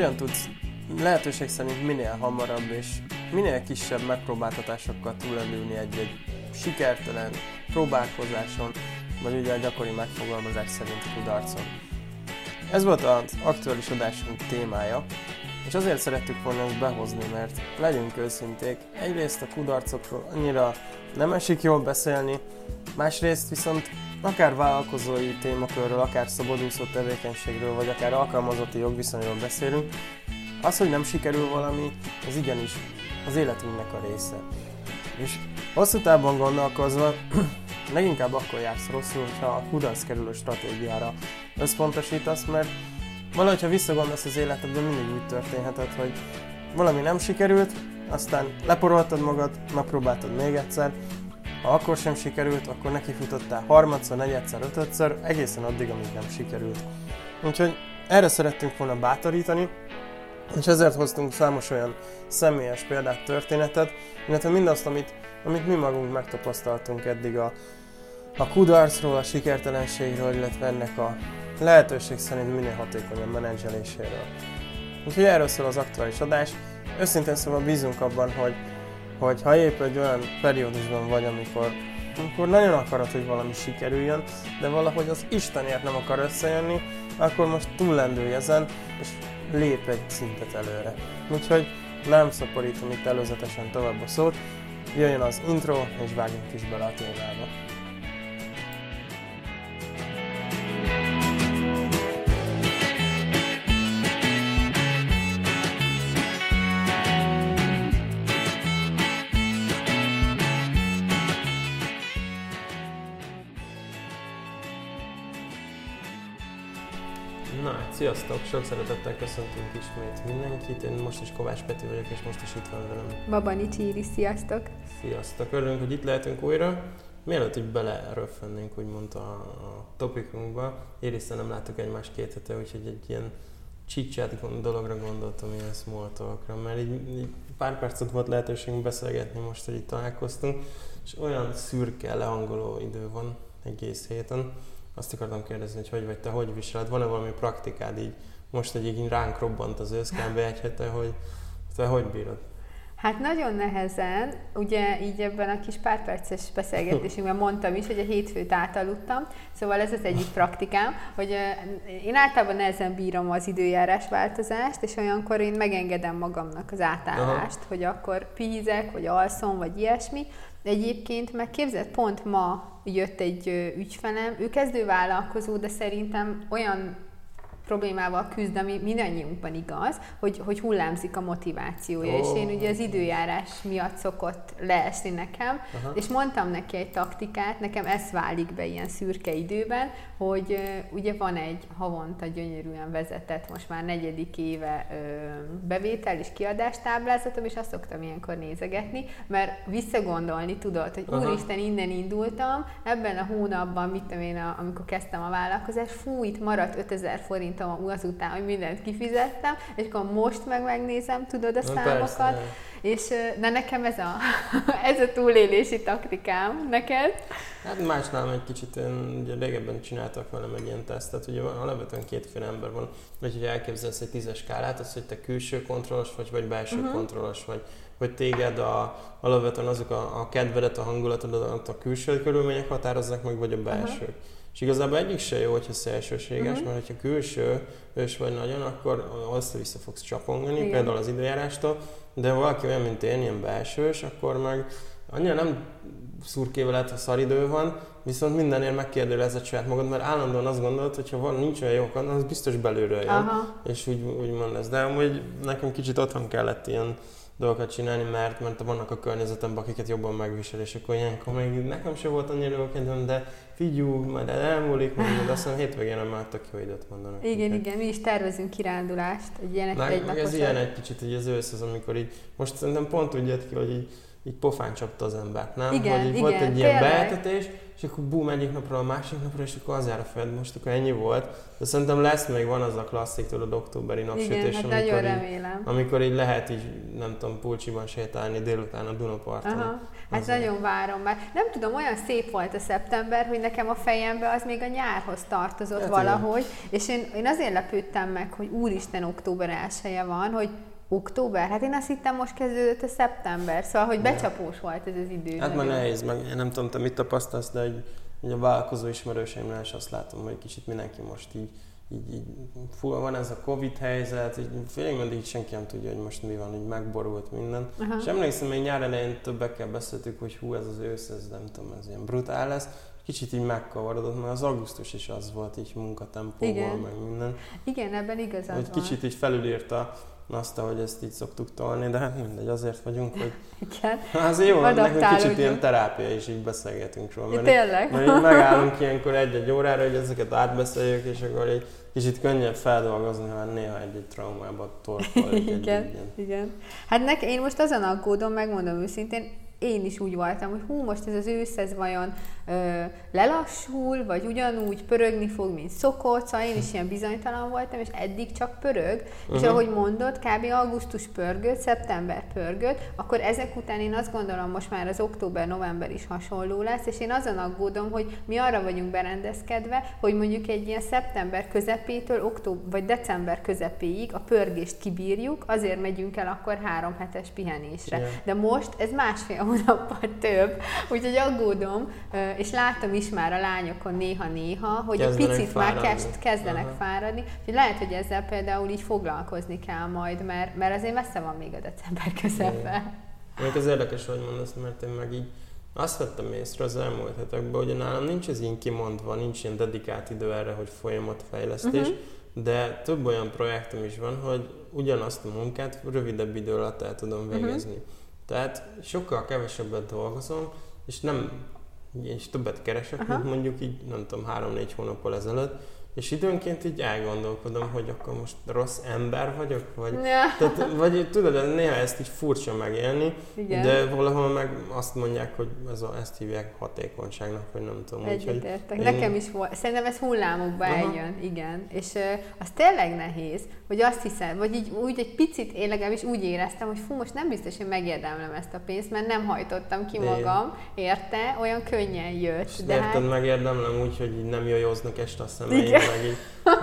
hogyan tudsz lehetőség szerint minél hamarabb és minél kisebb megpróbáltatásokkal túlendülni egy-egy sikertelen próbálkozáson, vagy ugye a gyakori megfogalmazás szerint kudarcon. Ez volt az aktuális adásunk témája, és azért szerettük volna ezt behozni, mert legyünk őszinték, egyrészt a kudarcokról annyira nem esik jól beszélni, másrészt viszont akár vállalkozói témakörről, akár szabadúszó tevékenységről, vagy akár alkalmazotti jogviszonyról beszélünk, az, hogy nem sikerül valami, az igenis az életünknek a része. És hosszú távon gondolkozva, leginkább akkor jársz rosszul, hogyha a kudarc kerülő stratégiára összpontosítasz, mert valahogy, ha visszagondolsz az életedben, mindig úgy történhetett, hogy valami nem sikerült, aztán leporoltad magad, megpróbáltad még egyszer, ha akkor sem sikerült, akkor nekifutottál harmadszor, negyedszer, ötödször, egészen addig, amíg nem sikerült. Úgyhogy erre szerettünk volna bátorítani, és ezért hoztunk számos olyan személyes példát, történetet, illetve mindazt, amit, amit mi magunk megtapasztaltunk eddig a, a kudarcról, a sikertelenségről, illetve ennek a lehetőség szerint minél hatékonyabb menedzseléséről. Úgyhogy erről szól az aktuális adás. Őszintén szóval bízunk abban, hogy, hogy ha épp egy olyan periódusban vagy, amikor, amikor nagyon akarod, hogy valami sikerüljön, de valahogy az Istenért nem akar összejönni, akkor most túllendülj ezen, és lép egy szintet előre. Úgyhogy nem szaporítom itt előzetesen tovább a szót, jöjjön az intro, és vágjunk is bele a témába. Sziasztok! Sok szeretettel köszöntünk ismét mindenkit. Én most is Kovács Peti vagyok, és most is itt van velem. Babani Csíri, sziasztok! Sziasztok! Örülünk, hogy itt lehetünk újra. Mielőtt, hogy beleröffennénk, úgymond a, a topikunkba, Ériszen nem láttuk egymást két hete, úgyhogy egy ilyen csicsát dologra gondoltam, ilyen small talkra, mert így, így pár percet volt lehetőségünk beszélgetni most, hogy itt találkoztunk, és olyan szürke, lehangoló idő van egész héten, azt akartam kérdezni, hogy hogy vagy te, hogy viseled? Van-e valami praktikád így? Most egy így ránk robbant az ősz kb. egy hete, hogy te hogy bírod? Hát nagyon nehezen, ugye így ebben a kis pár perces beszélgetésünkben mondtam is, hogy a hétfőt átaludtam, szóval ez az egyik praktikám, hogy én általában nehezen bírom az időjárás változást, és olyankor én megengedem magamnak az átállást, Aha. hogy akkor pízek, vagy alszom, vagy ilyesmi. Egyébként meg képzett, pont ma jött egy ügyfelem, ő kezdővállalkozó, de szerintem olyan problémával küzd, ami mindannyiunkban igaz, hogy, hogy hullámzik a motivációja, oh. és én ugye az időjárás miatt szokott leesni nekem, Aha. és mondtam neki egy taktikát, nekem ez válik be ilyen szürke időben, hogy uh, ugye van egy havonta gyönyörűen vezetett, most már negyedik éve uh, bevétel és kiadástáblázatom, és azt szoktam ilyenkor nézegetni, mert visszagondolni tudod, hogy Aha. úristen, innen indultam, ebben a hónapban, mit tudom én, amikor kezdtem a vállalkozást, fú, itt maradt 5000 forint voltam azután, hogy mindent kifizettem, és akkor most meg megnézem, tudod a számokat, persze. és de nekem ez a, ez a túlélési taktikám, neked? Hát másnál egy kicsit, én, ugye régebben csináltak velem egy ilyen tesztet, ugye alapvetően kétféle ember van, vagy hogy elképzelsz egy tízes skálát, az, hogy te külső kontrollos vagy, vagy belső uh-huh. kontrollos vagy, hogy téged a, alapvetően azok a, a kedvedet, a hangulatod, a külső körülmények határozzák meg, vagy a belső. Uh-huh. És igazából egyik se jó, hogyha szélsőséges, uh-huh. mert ha külső ős vagy nagyon, akkor össze-vissza fogsz csapongani, Igen. például az időjárástól, de valaki olyan, mint én, ilyen belsős, akkor meg annyira nem szurkével lehet, ha szaridő van, viszont mindenért megkérdőjelezed saját magad, mert állandóan azt gondolod, hogy ha van, nincs olyan jó az biztos belülről jön, Aha. és úgy, úgy mond ez. De amúgy nekem kicsit otthon kellett ilyen dolgokat csinálni, mert, mert vannak a környezetemben, akiket jobban megvisel, és akkor ilyenkor még nekem sem volt annyira jó kedvem, de figyú, majd elmúlik, majd azt hiszem hétvégén már tök jó időt mondanak. Igen, úgy, igen, mi is tervezünk kirándulást, egy ilyen egy Ez ilyen egy kicsit, hogy az ősz az, amikor így, most szerintem pont úgy jött ki, hogy így így pofán csapta az embert, nem? Igen, hogy így igen, volt egy ilyen tényleg. beeltetés, és akkor bum, egyik napról a másik napra, és akkor az jár a fejed, most akkor ennyi volt. De szerintem lesz még, van az a klasszik, tudod, októberi napsütés, Igen, hát amikor, így, remélem. amikor így lehet így, nem tudom, pulcsiban sétálni délután a Dunaparton. Aha. Hát Az nagyon várom már. Nem tudom, olyan szép volt a szeptember, hogy nekem a fejembe az még a nyárhoz tartozott Hát valahogy, és én, én azért lepődtem meg, hogy úristen október 1 van, hogy október, hát én azt hittem most kezdődött a szeptember, szóval, hogy becsapós volt ez az idő. Hát már nehéz, meg én nem tudom, te mit tapasztalsz, de egy, egy a vállalkozó ismerőseimnél is azt látom, hogy kicsit mindenki most így, így, így fú, van ez a Covid helyzet, így félig meddig senki nem tudja, hogy most mi van, hogy megborult minden. Aha. És emlékszem, még nyár elején többekkel beszéltük, hogy hú, ez az ősz, ez nem tudom, ez ilyen brutál lesz. Kicsit így megkavarodott, mert az augusztus is az volt így munkatempóból, Igen. meg minden. Igen, ebben igazad Hogy van. kicsit így felülírta azt, hogy ezt így szoktuk tolni, de hát mindegy, azért vagyunk, hogy Igen. Hát azért jó, nekünk kicsit ilyen terápia is így beszélgetünk róla. Mert, tényleg? mert így megállunk ilyenkor egy-egy órára, hogy ezeket átbeszéljük, és akkor egy kicsit könnyebb feldolgozni, ha néha egy-egy traumába torkolik. egy- Igen, egy ilyen- igen. Hát nek, én most azon aggódom, megmondom őszintén, én is úgy voltam, hogy hú, most ez az ősz, ez vajon ö, lelassul, vagy ugyanúgy pörögni fog, mint szokott, szóval én is ilyen bizonytalan voltam, és eddig csak pörög, uh-huh. és Mhm. ahogy mondod, kb. augusztus pörgött, szeptember pörgött, akkor ezek után én azt gondolom, most már az október-november is hasonló lesz, és én azon aggódom, hogy mi arra vagyunk berendezkedve, hogy mondjuk egy ilyen szeptember közepétől október vagy december közepéig a pörgést kibírjuk, azért megyünk el akkor három hetes pihenésre. Igen. De most ez másfél hónappal több, úgyhogy aggódom, és látom is már a lányokon néha-néha, hogy Kezdenek egy picit már fáradni. kezd, kezdenek Aha. fáradni, úgyhogy lehet, hogy ezzel például így foglalkozni kell majd, mert, mert azért messze van még a december közepe. Még az érdekes, hogy mondasz, mert én meg így azt vettem észre az elmúlt hetekben, hogy nálam nincs ez így kimondva, nincs ilyen dedikált idő erre, hogy folyamatfejlesztés, Mhm. uh-huh. de több olyan projektem is van, hogy ugyanazt a munkát rövidebb idő alatt el tudom Mhm. végezni. Uh-huh. Tehát sokkal kevesebbet dolgozom, és nem és többet keresek, Aha. mint mondjuk így, nem tudom, három-négy hónappal ezelőtt, és időnként így elgondolkodom, hogy akkor most rossz ember vagyok, vagy Ja, tehát, vagy tudod, néha ezt így furcsa megélni, igen. de valahol meg azt mondják, hogy ez a, ezt hívják hatékonyságnak, vagy nem tudom. Egyetértek. én- Nekem is volt. Szerintem ez hullámokba Aha. eljön, igen. És ö, az tényleg nehéz, hogy azt hiszem, vagy így úgy egy picit, én legalábbis úgy éreztem, hogy fú, most nem biztos, hogy megérdemlem ezt a pénzt, mert nem hajtottam ki magam, érte? Olyan könnyen jött. És De érted, hát, megérdemlem úgy, hogy nem jajoznak este a szemeim. Meg így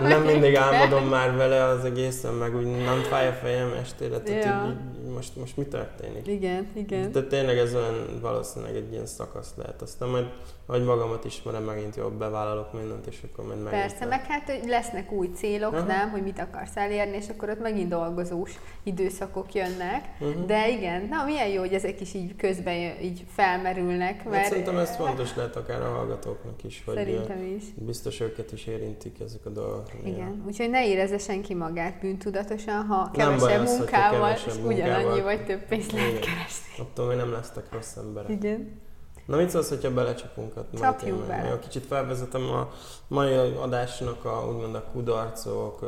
nem mindig álmodom már vele az egészen, meg úgy nem fáj a fejem estére, tehát Ja. így, így most, most mi történik? igen, igen. De tényleg ez olyan valószínűleg egy ilyen szakasz lehet. Aztán majd, ahogy magamat ismerem, megint jobb bevállalok mindent, és akkor majd megint Persze, meg hát, hogy lesznek új célok, Aha. nem, hogy mit akarsz elérni, és akkor ott megint dolgozós időszakok jönnek. Mhm. De igen, na milyen jó, hogy ezek is így közben így felmerülnek, Mert mert szerintem ez fontos lehet akár a hallgatóknak is, hogy Szerintem is. biztos őket is érintik ezek a dolgok. Igen, úgyhogy ne érezze senki magát bűntudatosan, ha kevesebb munkával, kevesebb és ugyanannyi munkával. vagy több pénzt lehet Igen. keresni. Attól még nem lesztek rossz emberek. Igen. Na mit szólsz, hogyha belecsapunk a témába? bele. Kicsit felvezetem a mai adásnak a úgymond a kudarcok,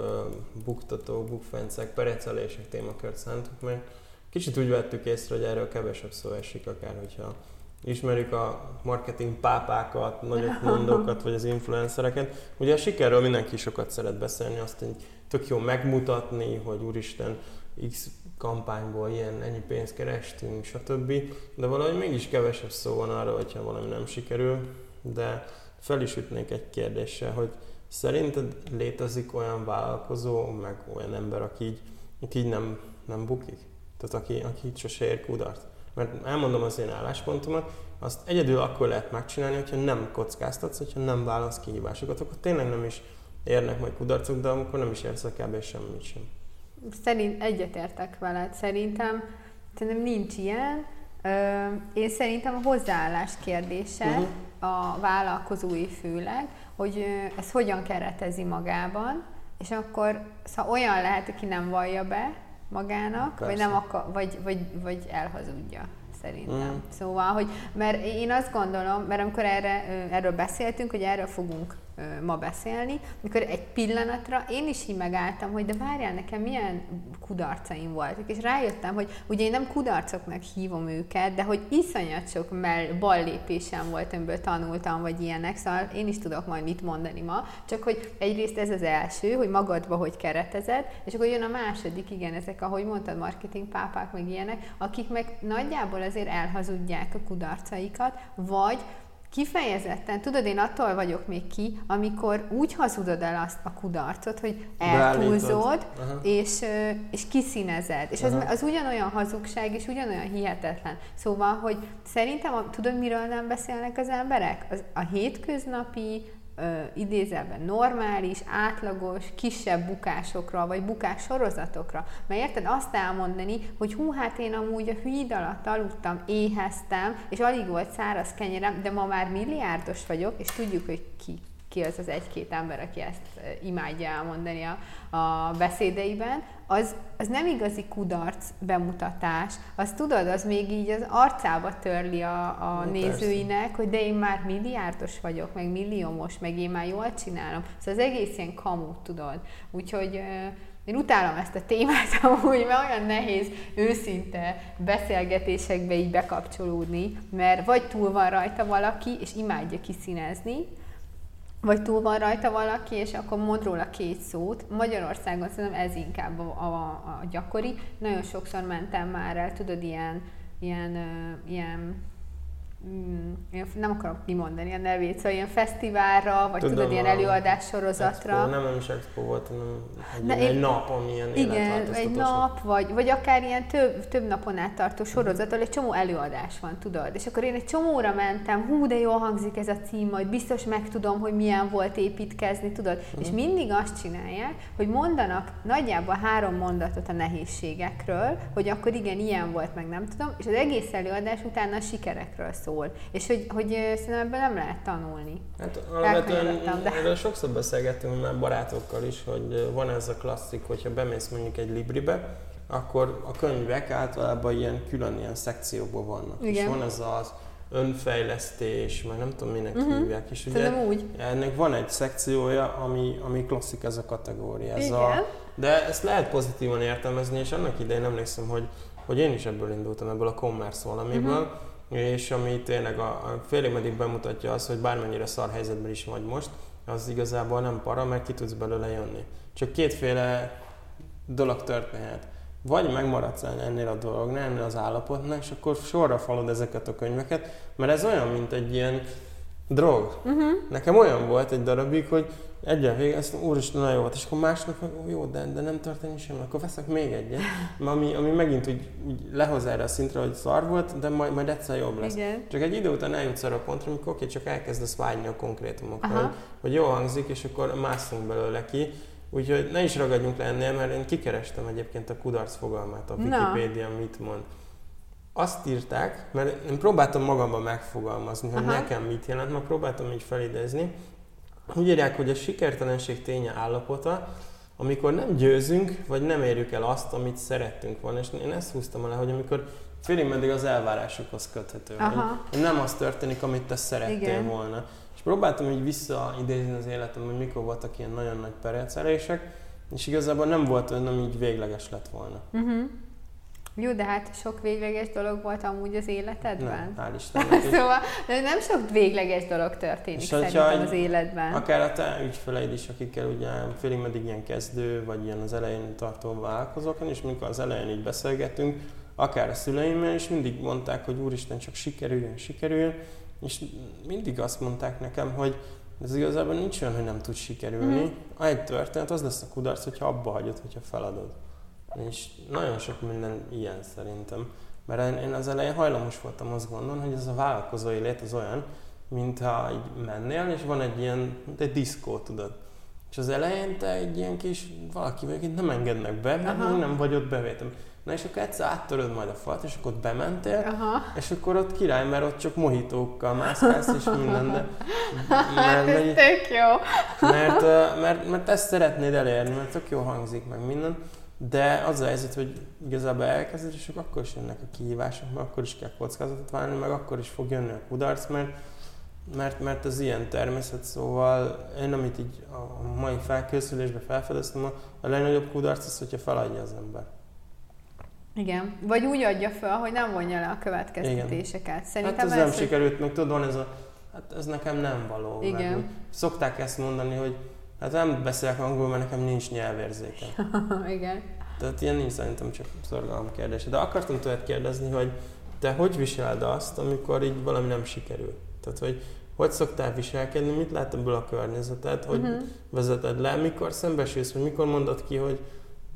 buktatók, bukfencek, perecelések témakört szántuk meg. Kicsit úgy vettük észre, hogy erről kevesebb szó esik, akár hogyha ismerjük a marketing pápákat, nagyobb mondókat, vagy az influencereket. Ugye a sikerről mindenki sokat szeret beszélni, azt így tök jó megmutatni, hogy úristen, X kampányból ilyen ennyi pénzt kerestünk, stb. De valahogy mégis kevesebb szó van arra, hogyha valami nem sikerül. De fel is ütnék egy kérdéssel, hogy szerinted létezik olyan vállalkozó, meg olyan ember, aki így, aki így nem, nem bukik? Tehát aki, aki így sose ér kudart? Mert elmondom az én álláspontomat, azt egyedül akkor lehet megcsinálni, hogyha nem kockáztatsz, hogyha nem válasz kihívásokat, akkor tényleg nem is érnek majd kudarcok, de amikor nem is érsz el kb. semmit sem. Szerint egyetértek veled. Szerintem, szerintem nincs ilyen. Ö, Én szerintem a hozzáállás kérdése, Mhm. a vállalkozói főleg, hogy ez hogyan keretezi magában, és akkor szóval olyan lehet, aki nem vallja be magának, vagy, Persze. nem akar, vagy, vagy, vagy elhazudja szerintem. Mhm. Szóval, hogy, mert én azt gondolom, mert amikor erre, erről beszéltünk, hogy erről fogunk ma beszélni, amikor egy pillanatra én is így megálltam, hogy de várjál, nekem milyen kudarcaim voltak, és rájöttem, hogy ugye én nem kudarcoknak hívom őket, de hogy iszonyat sok mell bal lépésem volt, amiből tanultam, vagy ilyenek, szóval én is tudok majd mit mondani ma, csak hogy egyrészt ez az első, hogy magadba hogy keretezed, és akkor jön a második, igen, ezek, ahogy mondtad, marketing pápák, meg ilyenek, akik meg nagyjából azért elhazudják a kudarcaikat, vagy Kifejezetten, tudod, én attól vagyok még ki, amikor úgy hazudod el azt a kudarcot, hogy eltúlzod, és, és kiszínezed. És az, az ugyanolyan hazugság, és ugyanolyan hihetetlen. Szóval, hogy szerintem, tudod, miről nem beszélnek az emberek? Az, a hétköznapi, idézelben normális, átlagos, kisebb bukásokra, vagy bukás sorozatokra. Mert érted azt elmondani, hogy hú, hát én amúgy a híd alatt aludtam, éheztem, és alig volt száraz kenyerem, de ma már milliárdos vagyok, és tudjuk, hogy ki ki az az egy-két ember, aki ezt imádja elmondani a, a beszédeiben, az, az nem igazi kudarc bemutatás. Azt tudod, az még így az arcába törli a, a nézőinek, persze. hogy de én már milliárdos vagyok, meg milliómos, meg én már jól csinálom. Szóval az egész ilyen kamu, tudod. Úgyhogy én utálom ezt a témát amúgy, mert olyan nehéz őszinte beszélgetésekbe így bekapcsolódni, mert vagy túl van rajta valaki, és imádja kiszínezni, vagy túl van rajta valaki, és akkor mond róla két szót. Magyarországon szerintem ez inkább a, a, a gyakori. Nagyon sokszor mentem már el, tudod, ilyen, ilyen, ilyen Mm, én nem akarok kimondani a nevét, szóval ilyen fesztiválra, vagy Tudom, tudod, ilyen előadás sorozatra. Expo, nem, nem is expo volt, hanem egy, De egy, egy nap, ami ilyen Igen, egy nap, vagy, vagy akár ilyen több, több napon át tartó sorozat, ahol egy csomó előadás van, tudod. És akkor én egy csomóra mentem, hú, de jól hangzik ez a cím, majd biztos megtudom, hogy milyen volt építkezni, tudod. Uh-huh. És mindig azt csinálják, hogy mondanak nagyjából három mondatot a nehézségekről, hogy akkor igen, ilyen volt, meg nem tudom, és az egész előadás utána a sikerekről szól szól. És hogy, hogy szerintem ebből nem lehet tanulni. Hát alapvetően de... erről sokszor beszélgettünk már barátokkal is, hogy van ez a klasszik, hogyha bemész mondjuk egy libribe, akkor a könyvek általában ilyen külön ilyen szekciókban vannak. Igen. És van ez az önfejlesztés, meg nem tudom minek uh-huh. hívják. És ugye úgy. ennek van egy szekciója, ami, ami klasszik ez a kategória. Ez A, de ezt lehet pozitívan értelmezni, és annak idején emlékszem, hogy, hogy én is ebből indultam, ebből a commerce valamiből, uh-huh és ami tényleg a, a félig meddig bemutatja azt, hogy bármennyire szar helyzetben is vagy most, az igazából nem para, mert ki tudsz belőle jönni. Csak kétféle dolog történhet. Vagy megmaradsz ennél a dolognál, ennél az állapotnál, és akkor sorra falod ezeket a könyveket, mert ez olyan, mint egy ilyen drog. Uh-huh. Nekem olyan volt egy darabig, hogy egyen vége, ezt úristen nagyon jó volt, és akkor másnap jó, de, de nem történik semmi, akkor veszek még egyet, ami, ami megint úgy, úgy lehoz erre a szintre, hogy szar volt, de majd, majd egyszer jobb lesz. Igen. Csak egy idő után eljutsz arra a pontra, amikor oké, csak elkezdesz vágyni a konkrétumokra, hogy, hogy jó hangzik, és akkor mászunk belőle ki. Úgyhogy ne is ragadjunk le ennél, mert én kikerestem egyébként a kudarc fogalmát, a Wikipedia mit mond. Azt írták, mert én próbáltam magamban megfogalmazni, hogy Aha. nekem mit jelent, ma próbáltam így felidézni, úgy írják, hogy a sikertelenség ténye állapota, amikor nem győzünk, vagy nem érjük el azt, amit szerettünk volna. És én ezt húztam alá, hogy amikor félig meddig az elvárásokhoz köthető. Hogy nem az történik, amit te szerettél Igen. volna. És próbáltam így visszaidézni az életem, hogy mikor voltak ilyen nagyon nagy perecelések, és igazából nem volt olyan, ami így végleges lett volna. Uh-huh. Jó, de hát sok végleges dolog volt amúgy az életedben. Nem, hál' Istennek. szóval de nem sok végleges dolog történik és szerintem az életben. Akár a te ügyfeleid is, akikkel ugye félig meddig ilyen kezdő, vagy ilyen az elején tartó vállalkozókon, és mikor az elején így beszélgetünk, akár a szüleimmel is mindig mondták, hogy úristen, csak sikerüljön, sikerüljön, és mindig azt mondták nekem, hogy ez igazából nincs olyan, hogy nem tud sikerülni. Mm. Egy történet, az lesz a kudarc, hogyha abba hagyod, hogyha feladod. És nagyon sok minden ilyen szerintem. Mert én az elején hajlamos voltam azt gondolni, hogy ez a vállalkozói lét az olyan, mintha így mennél, és van egy ilyen, egy diszkó, tudod. És az elején te egy ilyen kis valaki vagy, nem engednek be, mert Aha. nem vagy ott bevétem. Na és akkor egyszer áttöröd majd a falat, és akkor ott bementél, Aha. és akkor ott király, mert ott csak mohitókkal mászkálsz, és minden, de... Hát ez tök jó. Mert, mert, mert ezt szeretnéd elérni, mert tök jó hangzik meg minden. De az a helyzet, hogy igazából elkezded, és akkor is jönnek a kihívások, mert akkor is kell kockázatot válni, meg akkor is fog jönni a kudarc, mert mert, mert ez ilyen természet, szóval én amit így a mai felkészülésben felfedeztem, a, legnagyobb kudarc az, hogyha feladja az ember. Igen. Vagy úgy adja fel, hogy nem vonja le a következtetéseket. Szerintem hát ez, ez nem sikerült, meg tudod, van ez a, hát ez nekem nem való. Igen. Meg, szokták ezt mondani, hogy hát nem beszélek angolul, mert nekem nincs nyelvérzéke. Igen. Tehát ilyen nincs szerintem csak szorgalom kérdése. De akartam tőled kérdezni, hogy te hogy viseled azt, amikor így valami nem sikerül? Tehát, hogy hogy szoktál viselkedni, mit lát ebből a környezeted, hogy uh-huh. vezeted le, mikor szembesülsz, vagy mikor mondod ki, hogy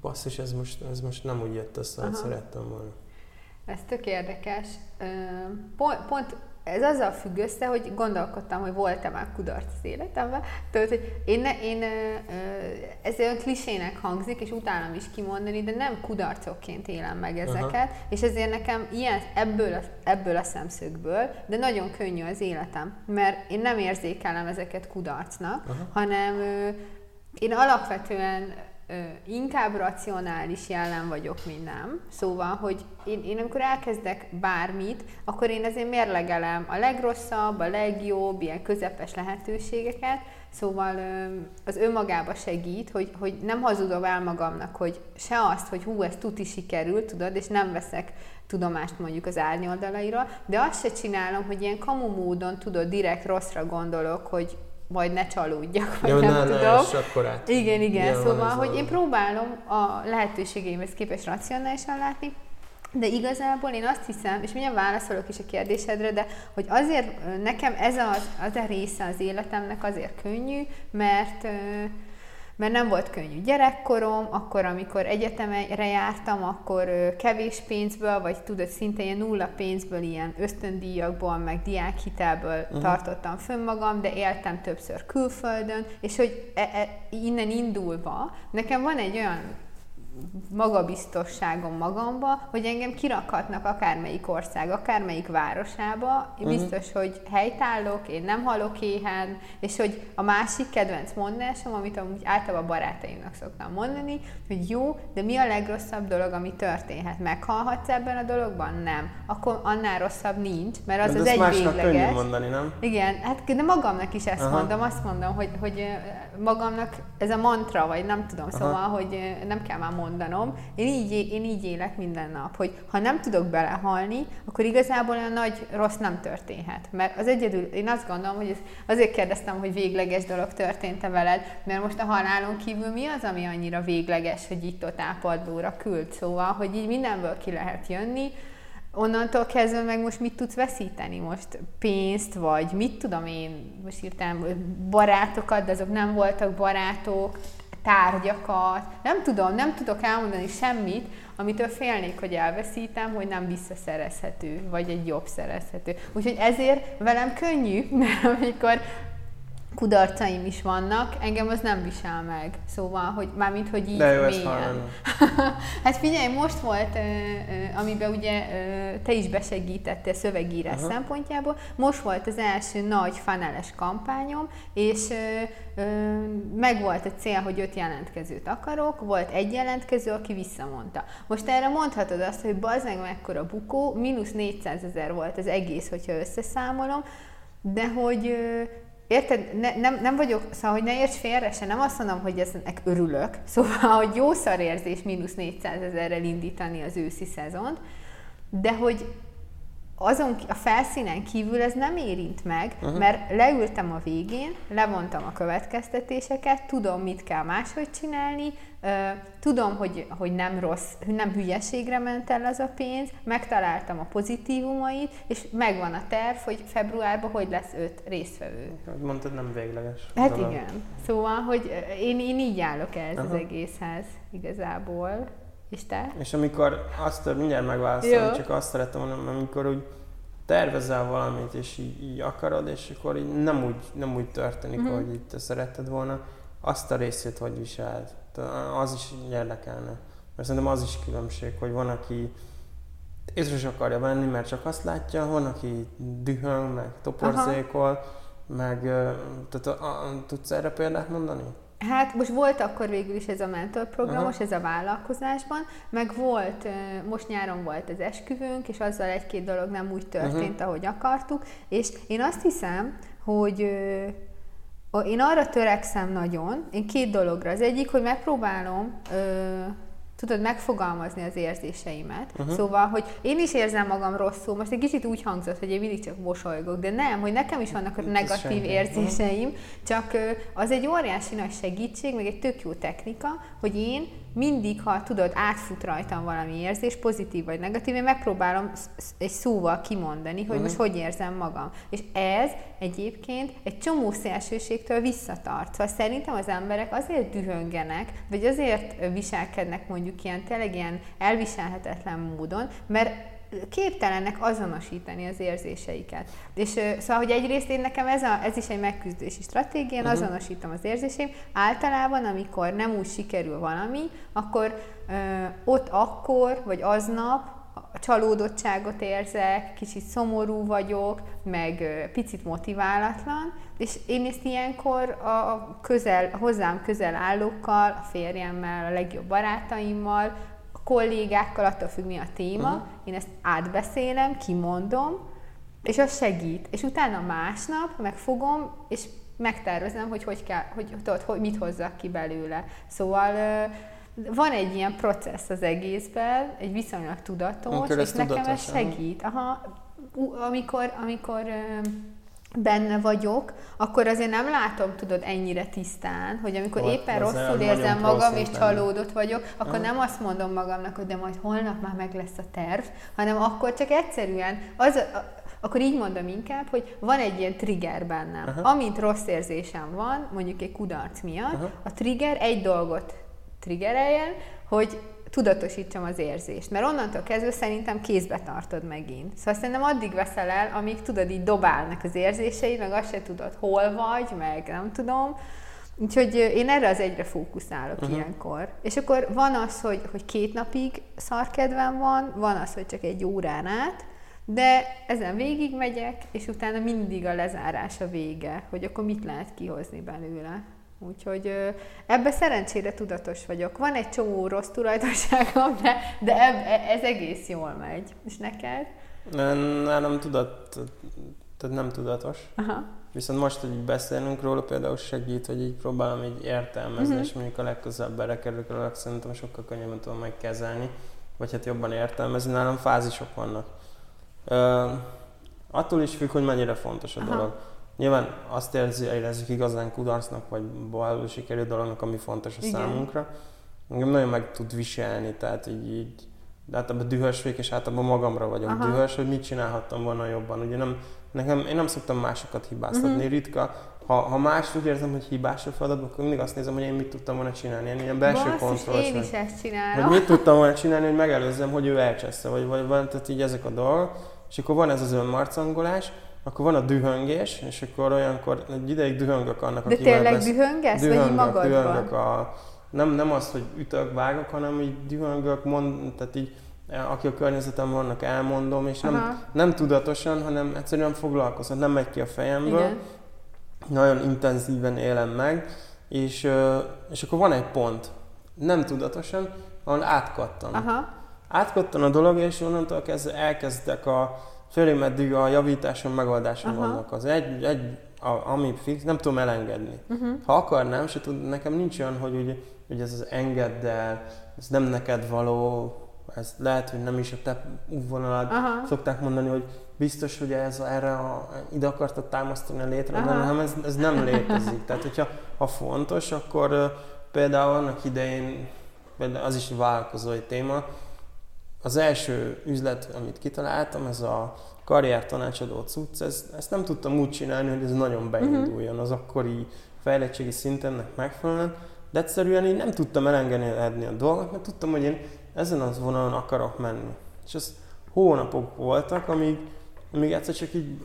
basszus, ez most, ez most nem úgy jött össze, hogy szerettem volna. Ez tök érdekes. Pont, pont ez azzal függ össze, hogy gondolkodtam, hogy volt-e már kudarc az életemben. Tehát, hogy én, ne, én ez olyan klisének hangzik, és utálom is kimondani, de nem kudarcokként élem meg ezeket, Aha. és ezért nekem ilyen, ebből, a, ebből a szemszögből, de nagyon könnyű az életem, mert én nem érzékelem ezeket kudarcnak, Aha. hanem én alapvetően inkább racionális jellem vagyok, mint nem. Szóval, hogy én, én amikor elkezdek bármit, akkor én azért mérlegelem a legrosszabb, a legjobb, ilyen közepes lehetőségeket, Szóval az önmagába segít, hogy, hogy nem hazudom el magamnak, hogy se azt, hogy hú, ez tuti sikerült, tudod, és nem veszek tudomást mondjuk az árnyoldalaira, de azt se csinálom, hogy ilyen kamu módon, tudod, direkt rosszra gondolok, hogy majd ne csalódjak, vagy Jó, nem ne, tudom. Ne, akkor át. Igen, igen, szóval, hogy a... én próbálom a lehetőségeimhez képest racionálisan látni, de igazából én azt hiszem, és mindjárt válaszolok is a kérdésedre, de hogy azért nekem ez az, az a része az életemnek azért könnyű, mert mert nem volt könnyű gyerekkorom, akkor, amikor egyetemre jártam, akkor kevés pénzből, vagy tudod, szinte ilyen nulla pénzből, ilyen ösztöndíjakból, meg diákhitelből uh-huh. tartottam fönn magam, de éltem többször külföldön, és hogy e- e- innen indulva, nekem van egy olyan magabiztosságom magamba, hogy engem kirakhatnak akármelyik ország, akármelyik városába, én uh-huh. biztos, hogy helytállok, én nem halok éhen, és hogy a másik kedvenc mondásom, amit amúgy általában barátaimnak szoktam mondani, hogy jó, de mi a legrosszabb dolog, ami történhet? Meghalhatsz ebben a dologban? Nem. Akkor annál rosszabb nincs, mert az de az egy végleges. mondani, nem? Igen, hát de magamnak is ezt Aha. mondom, azt mondom, hogy, hogy magamnak ez a mantra, vagy nem tudom, Aha. szóval, hogy nem kell már mondanom. Én így, én így élek minden nap, hogy ha nem tudok belehalni, akkor igazából olyan nagy rossz nem történhet. Mert az egyedül, én azt gondolom, hogy ez, azért kérdeztem, hogy végleges dolog történt-e veled, mert most a halálon kívül mi az, ami annyira végleges, hogy itt ott ápadlóra küld. Szóval, hogy így mindenből ki lehet jönni, onnantól kezdve meg most mit tudsz veszíteni? Most pénzt, vagy mit tudom én, most írtam barátokat, de azok nem voltak barátok, tárgyakat, nem tudom, nem tudok elmondani semmit, amitől félnék, hogy elveszítem, hogy nem visszaszerezhető, vagy egy jobb szerezhető. Úgyhogy ezért velem könnyű, mert amikor kudarcaim is vannak, engem az nem visel meg. Szóval, hogy mármint, hogy így De jó, mélyen. hát figyelj, most volt, amiben ugye te is besegítettél szövegírás uh-huh. szempontjából, most volt az első nagy faneles kampányom, és meg volt a cél, hogy öt jelentkezőt akarok, volt egy jelentkező, aki visszamondta. Most erre mondhatod azt, hogy bazd meg mekkora bukó, mínusz 400 ezer volt az egész, hogyha összeszámolom, de hogy Érted? Ne, nem, nem vagyok, szóval, hogy ne érts félre se, nem azt mondom, hogy eznek örülök. Szóval, hogy jó szarérzés mínusz 400 ezerrel indítani az őszi szezont, de hogy azon a felszínen kívül ez nem érint meg, uh-huh. mert leültem a végén, levontam a következtetéseket, tudom, mit kell máshogy csinálni, tudom, hogy, hogy nem rossz, nem hülyeségre ment el az a pénz, megtaláltam a pozitívumait, és megvan a terv, hogy februárban hogy lesz öt résztvevő. Hát mondtad, nem végleges. Hát dolog. igen. Szóval, hogy én, én így állok ez az egészhez igazából. És te? És amikor azt mindjárt megválaszolom, csak azt szeretem mondani, amikor úgy tervezel valamit, és így, így akarod, és akkor így nem úgy, nem úgy történik, mm-hmm. ahogy itt te szeretted volna, azt a részét hogy viseled. Az is érdekelne. Mert szerintem az is különbség, hogy van, aki észre is akarja venni, mert csak azt látja, van, aki dühöng, meg toporzékol, Aha. meg tehát, a, a, tudsz erre példát mondani? Hát most volt akkor végül is ez a mentorprogramos, ez a vállalkozásban, meg volt, most nyáron volt az esküvőnk, és azzal egy-két dolog nem úgy történt, uh-huh. ahogy akartuk, és én azt hiszem, hogy én arra törekszem nagyon, én két dologra. Az egyik, hogy megpróbálom ö, tudod megfogalmazni az érzéseimet. Uh-huh. Szóval, hogy én is érzem magam rosszul, most egy kicsit úgy hangzott, hogy én mindig csak mosolygok, de nem, hogy nekem is vannak a negatív érzéseim, csak az egy óriási nagy segítség, meg egy tök jó technika, hogy én mindig, ha tudod, átfut rajtam valami érzés, pozitív vagy negatív, én megpróbálom egy szóval kimondani, hogy uh-huh. most hogy érzem magam. És ez egyébként egy csomó szélsőségtől visszatart. Szóval szerintem az emberek azért dühöngenek, vagy azért viselkednek mondjuk ilyen tényleg ilyen elviselhetetlen módon, mert képtelenek azonosítani az érzéseiket. És szóval, hogy egyrészt én nekem ez, a, ez is egy megküzdési stratégia, én uh-huh. azonosítom az érzéseim. Általában, amikor nem úgy sikerül valami, akkor ö, ott akkor, vagy aznap csalódottságot érzek, kicsit szomorú vagyok, meg picit motiválatlan, és én ezt ilyenkor a közel, a hozzám közel állókkal, a férjemmel, a legjobb barátaimmal, kollégákkal, attól függ mi a téma, uh-huh. én ezt átbeszélem, kimondom, és az segít. És utána másnap megfogom, és megtervezem, hogy, hogy, kell, hogy, tudod, hogy mit hozzak ki belőle. Szóval van egy ilyen processz az egészben, egy viszonylag tudatos, és nekem ez segít. Aha, amikor, amikor benne vagyok, akkor azért nem látom, tudod, ennyire tisztán, hogy amikor Volt, éppen rosszul érzem magam, és csalódott vagyok, akkor nem azt mondom magamnak, hogy de majd holnap már meg lesz a terv, hanem akkor csak egyszerűen az, akkor így mondom inkább, hogy van egy ilyen trigger bennem. Aha. Amint rossz érzésem van, mondjuk egy kudarc miatt, Aha. a trigger egy dolgot triggereljen, hogy tudatosítsam az érzést. Mert onnantól kezdve szerintem kézbe tartod megint. Szóval szerintem addig veszel el, amíg tudod, így dobálnak az érzéseid, meg azt se tudod, hol vagy, meg nem tudom. Úgyhogy én erre az egyre fókuszálok uh-huh. ilyenkor. És akkor van az, hogy, hogy két napig szarkedvem van, van az, hogy csak egy órán át, de ezen végig megyek, és utána mindig a lezárás a vége, hogy akkor mit lehet kihozni belőle. Úgyhogy ebbe szerencsére tudatos vagyok. Van egy csomó rossz tulajdonságom, de, de eb, e, ez egész jól megy. És neked? Nálam tudat, tehát nem tudatos. Aha. Viszont most, hogy beszélünk róla, például segít, hogy így próbálom így értelmezni, uh-huh. és mondjuk a legközelebb belekerülök róla, szerintem sokkal könnyebben tudom megkezelni, vagy hát jobban értelmezni. Nálam fázisok vannak. Uh, attól is függ, hogy mennyire fontos a Aha. dolog. Nyilván azt érzi, érezzük igazán kudarcnak, vagy balul sikerült dolognak, ami fontos a Igen. számunkra. Engem nagyon meg tud viselni, tehát így, így de általában dühös vagyok, és általában magamra vagyok Aha. dühös, hogy mit csinálhattam volna jobban. Ugye nem, nekem, én nem szoktam másokat hibáztatni, uh-huh. ritka. Ha, ha más úgy érzem, hogy hibás a feladat, akkor mindig azt nézem, hogy én mit tudtam volna csinálni. Én ilyen belső kontroll. én is ezt csinálom. Hogy mit tudtam volna csinálni, hogy megelőzzem, hogy ő elcsessze, vagy, vagy, vagy tehát így ezek a dolgok. És akkor van ez az önmarcangolás, akkor van a dühöngés, és akkor olyankor egy ideig dühöngök annak, De tényleg besz... dühöngesz, dühöngök, vagy magadban? Dühöngök a, nem, nem az, hogy ütök, vágok, hanem így dühöngök, mond, tehát így aki a környezetem vannak, elmondom, és nem, nem tudatosan, hanem egyszerűen foglalkozom, nem megy ki a fejemből. Igen. Nagyon intenzíven élem meg, és, és akkor van egy pont, nem tudatosan, ahol átkattan. Aha. Átkattan a dolog, és onnantól kezdve elkezdek a, Főleg meddig a javításon, megoldáson Aha. vannak. Az egy, egy a, ami fix, nem tudom elengedni. Uh-huh. Ha akarnám, se tud, nekem nincs olyan, hogy, úgy, hogy ez az engeddel, ez nem neked való, ez lehet, hogy nem is a te útvonalad. Uh-huh. Szokták mondani, hogy biztos, hogy ez erre a, ide akartad támasztani a létre, uh-huh. nem, ez, ez nem létezik. Tehát, hogyha ha fontos, akkor például annak idején, például az is vállalkozói téma, az első üzlet, amit kitaláltam, ez a karrier tanácsadó cucc, ez, ezt nem tudtam úgy csinálni, hogy ez nagyon beinduljon az akkori fejlettségi szintennek megfelelően, de egyszerűen én nem tudtam elengedni a dolgot, mert tudtam, hogy én ezen az vonalon akarok menni. És ez hónapok voltak, amíg, amíg egyszer csak így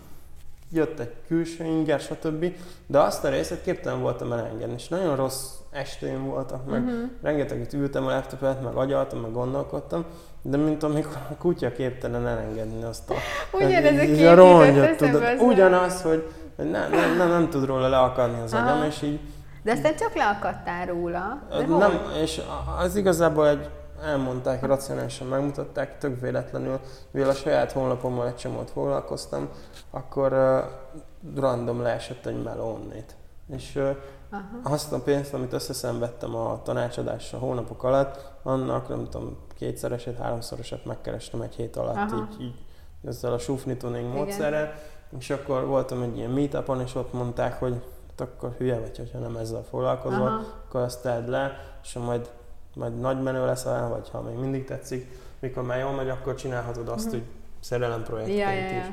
jött egy külső inger, stb. De azt a részét képtelen voltam elengedni, és nagyon rossz estéim voltak, meg uh-huh. rengeteget ültem a laptopet, meg agyaltam, meg gondolkodtam, de mint amikor a kutya képtelen elengedni azt a... Ugyanez a kép rongyot, tudod, Ugyanaz, hogy nem, nem, nem, nem tud róla leakadni az agyam, és így... De aztán csak leakadtál róla. De nem, hol? és az igazából egy, elmondták, racionálisan megmutatták, tök véletlenül, mivel a saját honlapommal egy csomót foglalkoztam, akkor uh, random leesett egy melónnét. És uh, Aha. azt a pénzt, amit összeszenvedtem a tanácsadásra hónapok alatt, annak nem tudom, kétszeresét, háromszorosat megkerestem egy hét alatt, Aha. így, így ezzel a sufni tuning módszerrel, és akkor voltam egy ilyen meetupon, és ott mondták, hogy hát akkor hülye vagy, hogyha nem ezzel foglalkozol, Aha. akkor azt tedd le, és majd, majd nagy menő leszel, vagy ha még mindig tetszik, mikor már jól megy, akkor csinálhatod azt, uh-huh. hogy szerelem projektként ja, ja, ja. is.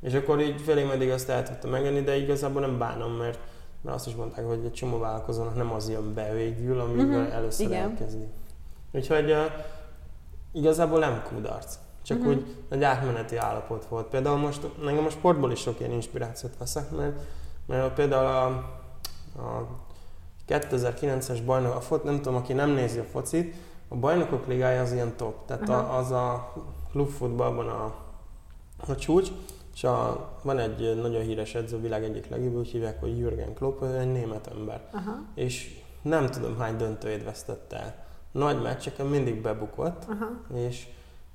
És akkor így félig meddig azt el tudtam megvenni, de igazából nem bánom, mert, mert azt is mondták, hogy egy csomó vállalkozónak nem az jön be végül, amivel uh-huh. először Igen. elkezdi. Úgyhogy igazából nem kudarc. Csak uh-huh. úgy egy átmeneti állapot volt. Például most, engem a sportból is sok ilyen inspirációt veszek, mert, mert például a, a 2009-es bajnok, a fot, nem tudom, aki nem nézi a focit, a bajnokok ligája az ilyen top, tehát uh-huh. a, az a klubfutballban a, a csúcs, és a, van egy nagyon híres edző, a világ egyik legjobb, úgy hívják, hogy Jürgen Klopp, ő egy német ember. Uh-huh. És nem tudom hány döntőjét vesztette el. Nagy meccseken mindig bebukott, uh-huh. és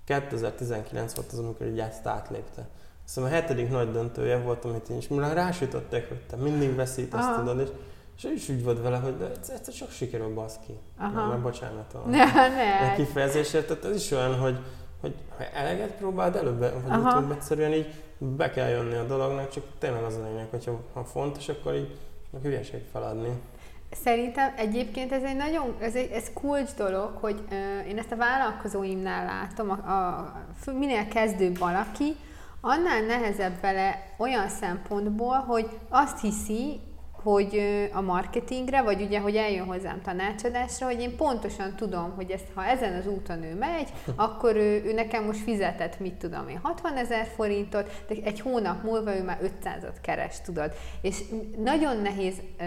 2019 volt az, amikor így ezt átlépte. Szóval a hetedik nagy döntője volt, amit én is, mire rásütöttek, hogy te mindig veszítesz, Aha. tudod, és, és ő is úgy volt vele, hogy egyszer csak sikerül baszki. Aha. Mert bocsánat a, ne, ne. a kifejezésért, tehát ez is olyan, hogy, hogy ha eleget próbáld előbb, vagy Aha. utóbb egyszerűen így be kell jönni a dolognak, csak tényleg az a lényeg, hogyha ha fontos, akkor így hülyeség feladni. Szerintem egyébként ez egy nagyon, ez, egy, ez kulcs dolog, hogy uh, én ezt a vállalkozóimnál látom, a, a, minél kezdőbb valaki, annál nehezebb vele olyan szempontból, hogy azt hiszi, hogy a marketingre, vagy ugye, hogy eljön hozzám tanácsadásra, hogy én pontosan tudom, hogy ezt, ha ezen az úton ő megy, akkor ő, ő nekem most fizetett, mit tudom én, 60 ezer forintot, de egy hónap múlva ő már 500-at keres, tudod. És nagyon nehéz ö,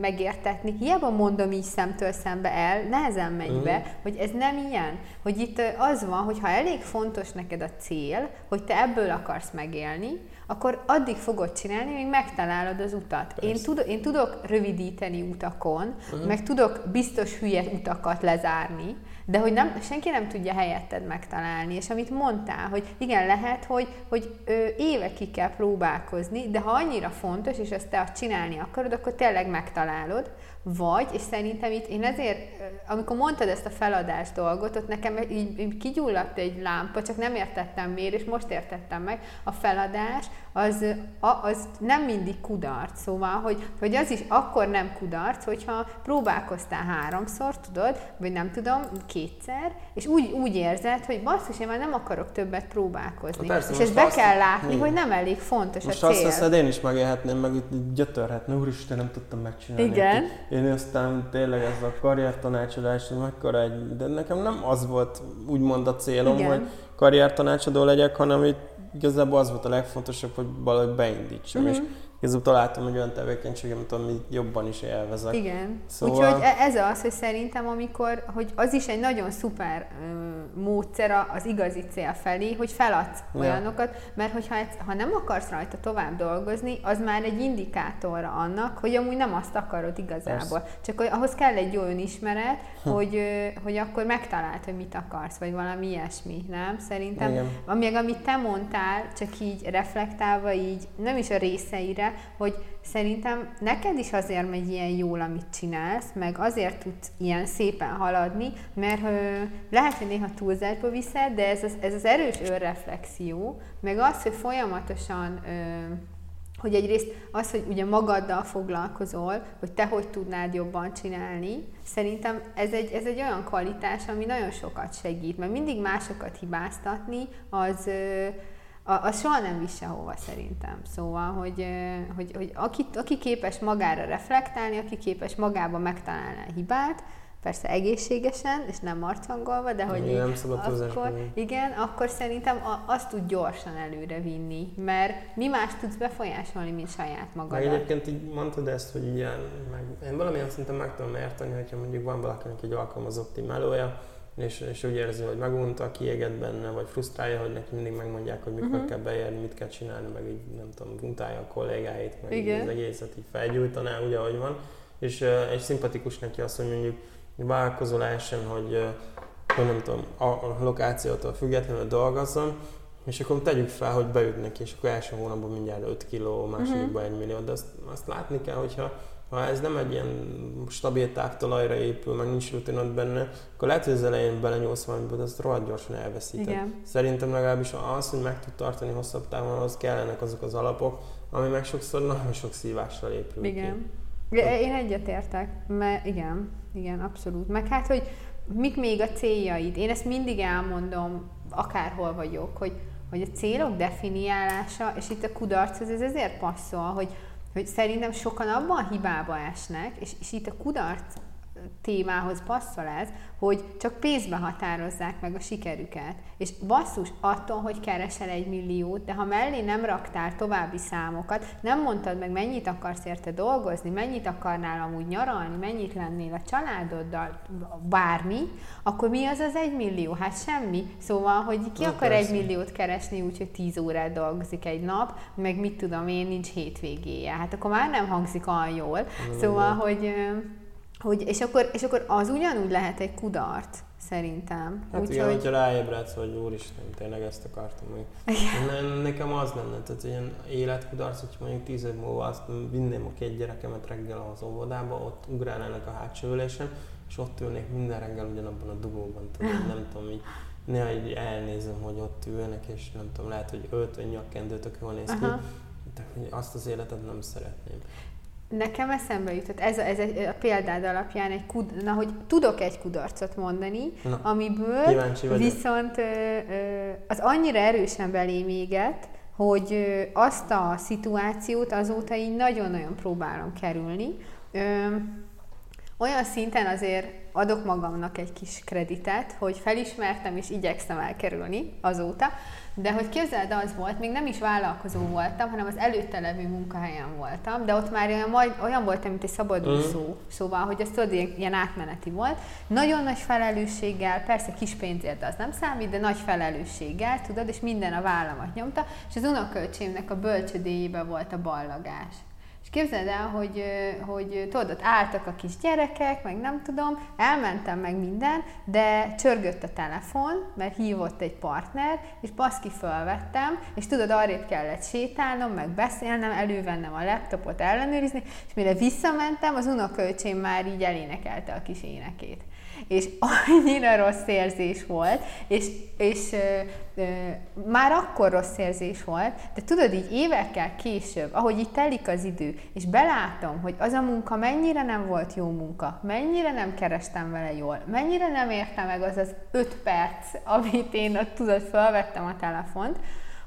megértetni, hiába mondom így szemtől szembe el, nehezen megy uh-huh. be, hogy ez nem ilyen. Hogy itt az van, hogy ha elég fontos neked a cél, hogy te ebből akarsz megélni, akkor addig fogod csinálni, míg megtalálod az utat. Én, tud, én tudok rövidíteni utakon, uh-huh. meg tudok biztos hülye utakat lezárni, de hogy nem, senki nem tudja helyetted megtalálni. És amit mondtál, hogy igen, lehet, hogy, hogy ö, évekig kell próbálkozni, de ha annyira fontos, és ezt te azt csinálni akarod, akkor tényleg megtalálod. Vagy, és szerintem itt én ezért, amikor mondtad ezt a feladás dolgot, ott nekem így, így kigyulladt egy lámpa, csak nem értettem miért, és most értettem meg, a feladás az, az nem mindig kudarc. Szóval, hogy, hogy az is akkor nem kudarc, hogyha próbálkoztál háromszor, tudod, vagy nem tudom, kétszer, és úgy, úgy érzed, hogy basszus, én már nem akarok többet próbálkozni. Ha persze, és ezt be kell látni, hogy nem elég fontos most a cél. azt hiszed, én is megélhetném, meg itt gyötörhetne, úristen, nem tudtam megcsinálni. Igen. Én aztán tényleg ez a karriertanácsadás, mekkora egy, de nekem nem az volt úgymond a célom, Igen. hogy karriertanácsadó legyek, hanem itt igazából az volt a legfontosabb, hogy valahogy beindítsam, uh-huh. és igazából találtam egy olyan tevékenységet, amit jobban is élvezek. Igen. Szóval... Úgyhogy e- ez az, hogy szerintem, amikor, hogy az is egy nagyon szuper uh, módszer az igazi cél felé, hogy feladsz ja. olyanokat, mert hogyha ha nem akarsz rajta tovább dolgozni, az már egy indikátor annak, hogy amúgy nem azt akarod igazából. Persze. Csak hogy ahhoz kell egy olyan ismeret, hm. hogy, hogy akkor megtaláld, hogy mit akarsz, vagy valami ilyesmi, nem? Szerintem, Igen. amíg amit te mondtál, csak így reflektálva, így nem is a részeire, hogy szerintem neked is azért megy ilyen jól, amit csinálsz, meg azért tudsz ilyen szépen haladni, mert ö, lehet, hogy néha túlzásba viszed, de ez az, ez az erős önreflexió, meg az, hogy folyamatosan ö, hogy egyrészt az, hogy ugye magaddal foglalkozol, hogy te hogy tudnád jobban csinálni, szerintem ez egy, ez egy olyan kvalitás, ami nagyon sokat segít, mert mindig másokat hibáztatni, az, az soha nem visz sehova szerintem. Szóval, hogy, hogy, hogy aki, aki képes magára reflektálni, aki képes magába megtalálni a hibát, persze egészségesen, és nem marcangolva, de hogy nem akkor, igen, akkor szerintem azt tud gyorsan előre vinni, mert mi más tudsz befolyásolni, mint saját magadat. Meg egyébként így mondtad ezt, hogy ilyen, meg, én valamilyen szinten meg tudom érteni, hogyha mondjuk van valakinek egy alkalmazotti melója, és, és úgy érzi, hogy megunta, kiégett benne, vagy frusztrálja, hogy neki mindig megmondják, hogy mikor uh-huh. kell beérni, mit kell csinálni, meg így nem tudom, untálja a kollégáit, meg Igen. az egészet így felgyújtaná, úgy, ahogy van. És, és szimpatikus neki az, hogy mondjuk vállalkozó lehessen, hogy hogy nem tudom, a lokációtól függetlenül dolgozzon, és akkor tegyük fel, hogy beütnek, és akkor első hónapban mindjárt 5 kiló, másodikban 1 millió, de azt, azt látni kell, hogyha ha ez nem egy ilyen stabil távtalajra épül, meg nincs rutinod benne, akkor lehet, hogy az elején belenyúlsz valamiből, de azt rohadt gyorsan elveszíted. Igen. Szerintem legalábbis az, hogy meg tud tartani hosszabb távon, az kellenek azok az alapok, ami meg sokszor nagyon sok szívással épül Igen. Ki. Én egyetértek, mert igen, igen, abszolút. Meg hát, hogy mik még a céljaid? Én ezt mindig elmondom, akárhol vagyok, hogy, hogy a célok definiálása, és itt a kudarc ez ezért passzol, hogy hogy szerintem sokan abban a hibába esnek, és, és itt a kudarc témához passzol ez, hogy csak pénzbe határozzák meg a sikerüket. És basszus, attól, hogy keresel egy milliót, de ha mellé nem raktál további számokat, nem mondtad meg, mennyit akarsz érte dolgozni, mennyit akarnál amúgy nyaralni, mennyit lennél a családoddal, bármi, akkor mi az az egy millió? Hát semmi. Szóval, hogy ki Na, akar persze. egy milliót keresni úgy, hogy tíz órát dolgozik egy nap, meg mit tudom én, nincs hétvégéje. Hát akkor már nem hangzik olyan jól. Szóval, hogy hogy, és, akkor, és akkor az ugyanúgy lehet egy kudart, szerintem. Hát Úgy, igen, hogy... hogyha ráébredsz, hogy úristen, tényleg ezt akartam még. Ne, nekem az lenne, tehát ilyen életkudarc, hogy mondjuk tíz év múlva azt vinném a két gyerekemet reggel az óvodába, ott ugrálnának a hátsó ülésen, és ott ülnék minden reggel ugyanabban a dugóban, tudom, nem tudom, így néha így elnézem, hogy ott ülnek, és nem tudom, lehet, hogy öltöny, nyakkendő tök jól néz ki, de azt az életet nem szeretném. Nekem eszembe jutott, ez a, ez a, a példád alapján, egy kud, na, hogy tudok egy kudarcot mondani, na, amiből viszont ö, ö, az annyira erősen belém éget, hogy ö, azt a szituációt azóta így nagyon-nagyon próbálom kerülni. Ö, olyan szinten azért adok magamnak egy kis kreditet, hogy felismertem és igyekszem elkerülni azóta, de hogy képzeld, az volt, még nem is vállalkozó voltam, hanem az előtte levő munkahelyen voltam, de ott már olyan, majd, olyan voltam, mint egy szabadúszó. Mm. Szóval, hogy ez tudod, ilyen átmeneti volt. Nagyon nagy felelősséggel, persze kis pénzért az nem számít, de nagy felelősséggel, tudod, és minden a vállamat nyomta, és az unokölcsémnek a bölcsödéjébe volt a ballagás. És képzeld el, hogy, hogy tudod, ott álltak a kis gyerekek, meg nem tudom, elmentem meg minden, de csörgött a telefon, mert hívott egy partner, és baszki fölvettem, és tudod, arrébb kellett sétálnom, meg beszélnem, elővennem a laptopot ellenőrizni, és mire visszamentem, az unokölcsém már így elénekelte a kis énekét és annyira rossz érzés volt, és, és ö, ö, már akkor rossz érzés volt, de tudod, így évekkel később, ahogy itt telik az idő, és belátom, hogy az a munka mennyire nem volt jó munka, mennyire nem kerestem vele jól, mennyire nem érte meg az az öt perc, amit én ott tudod, felvettem a telefont,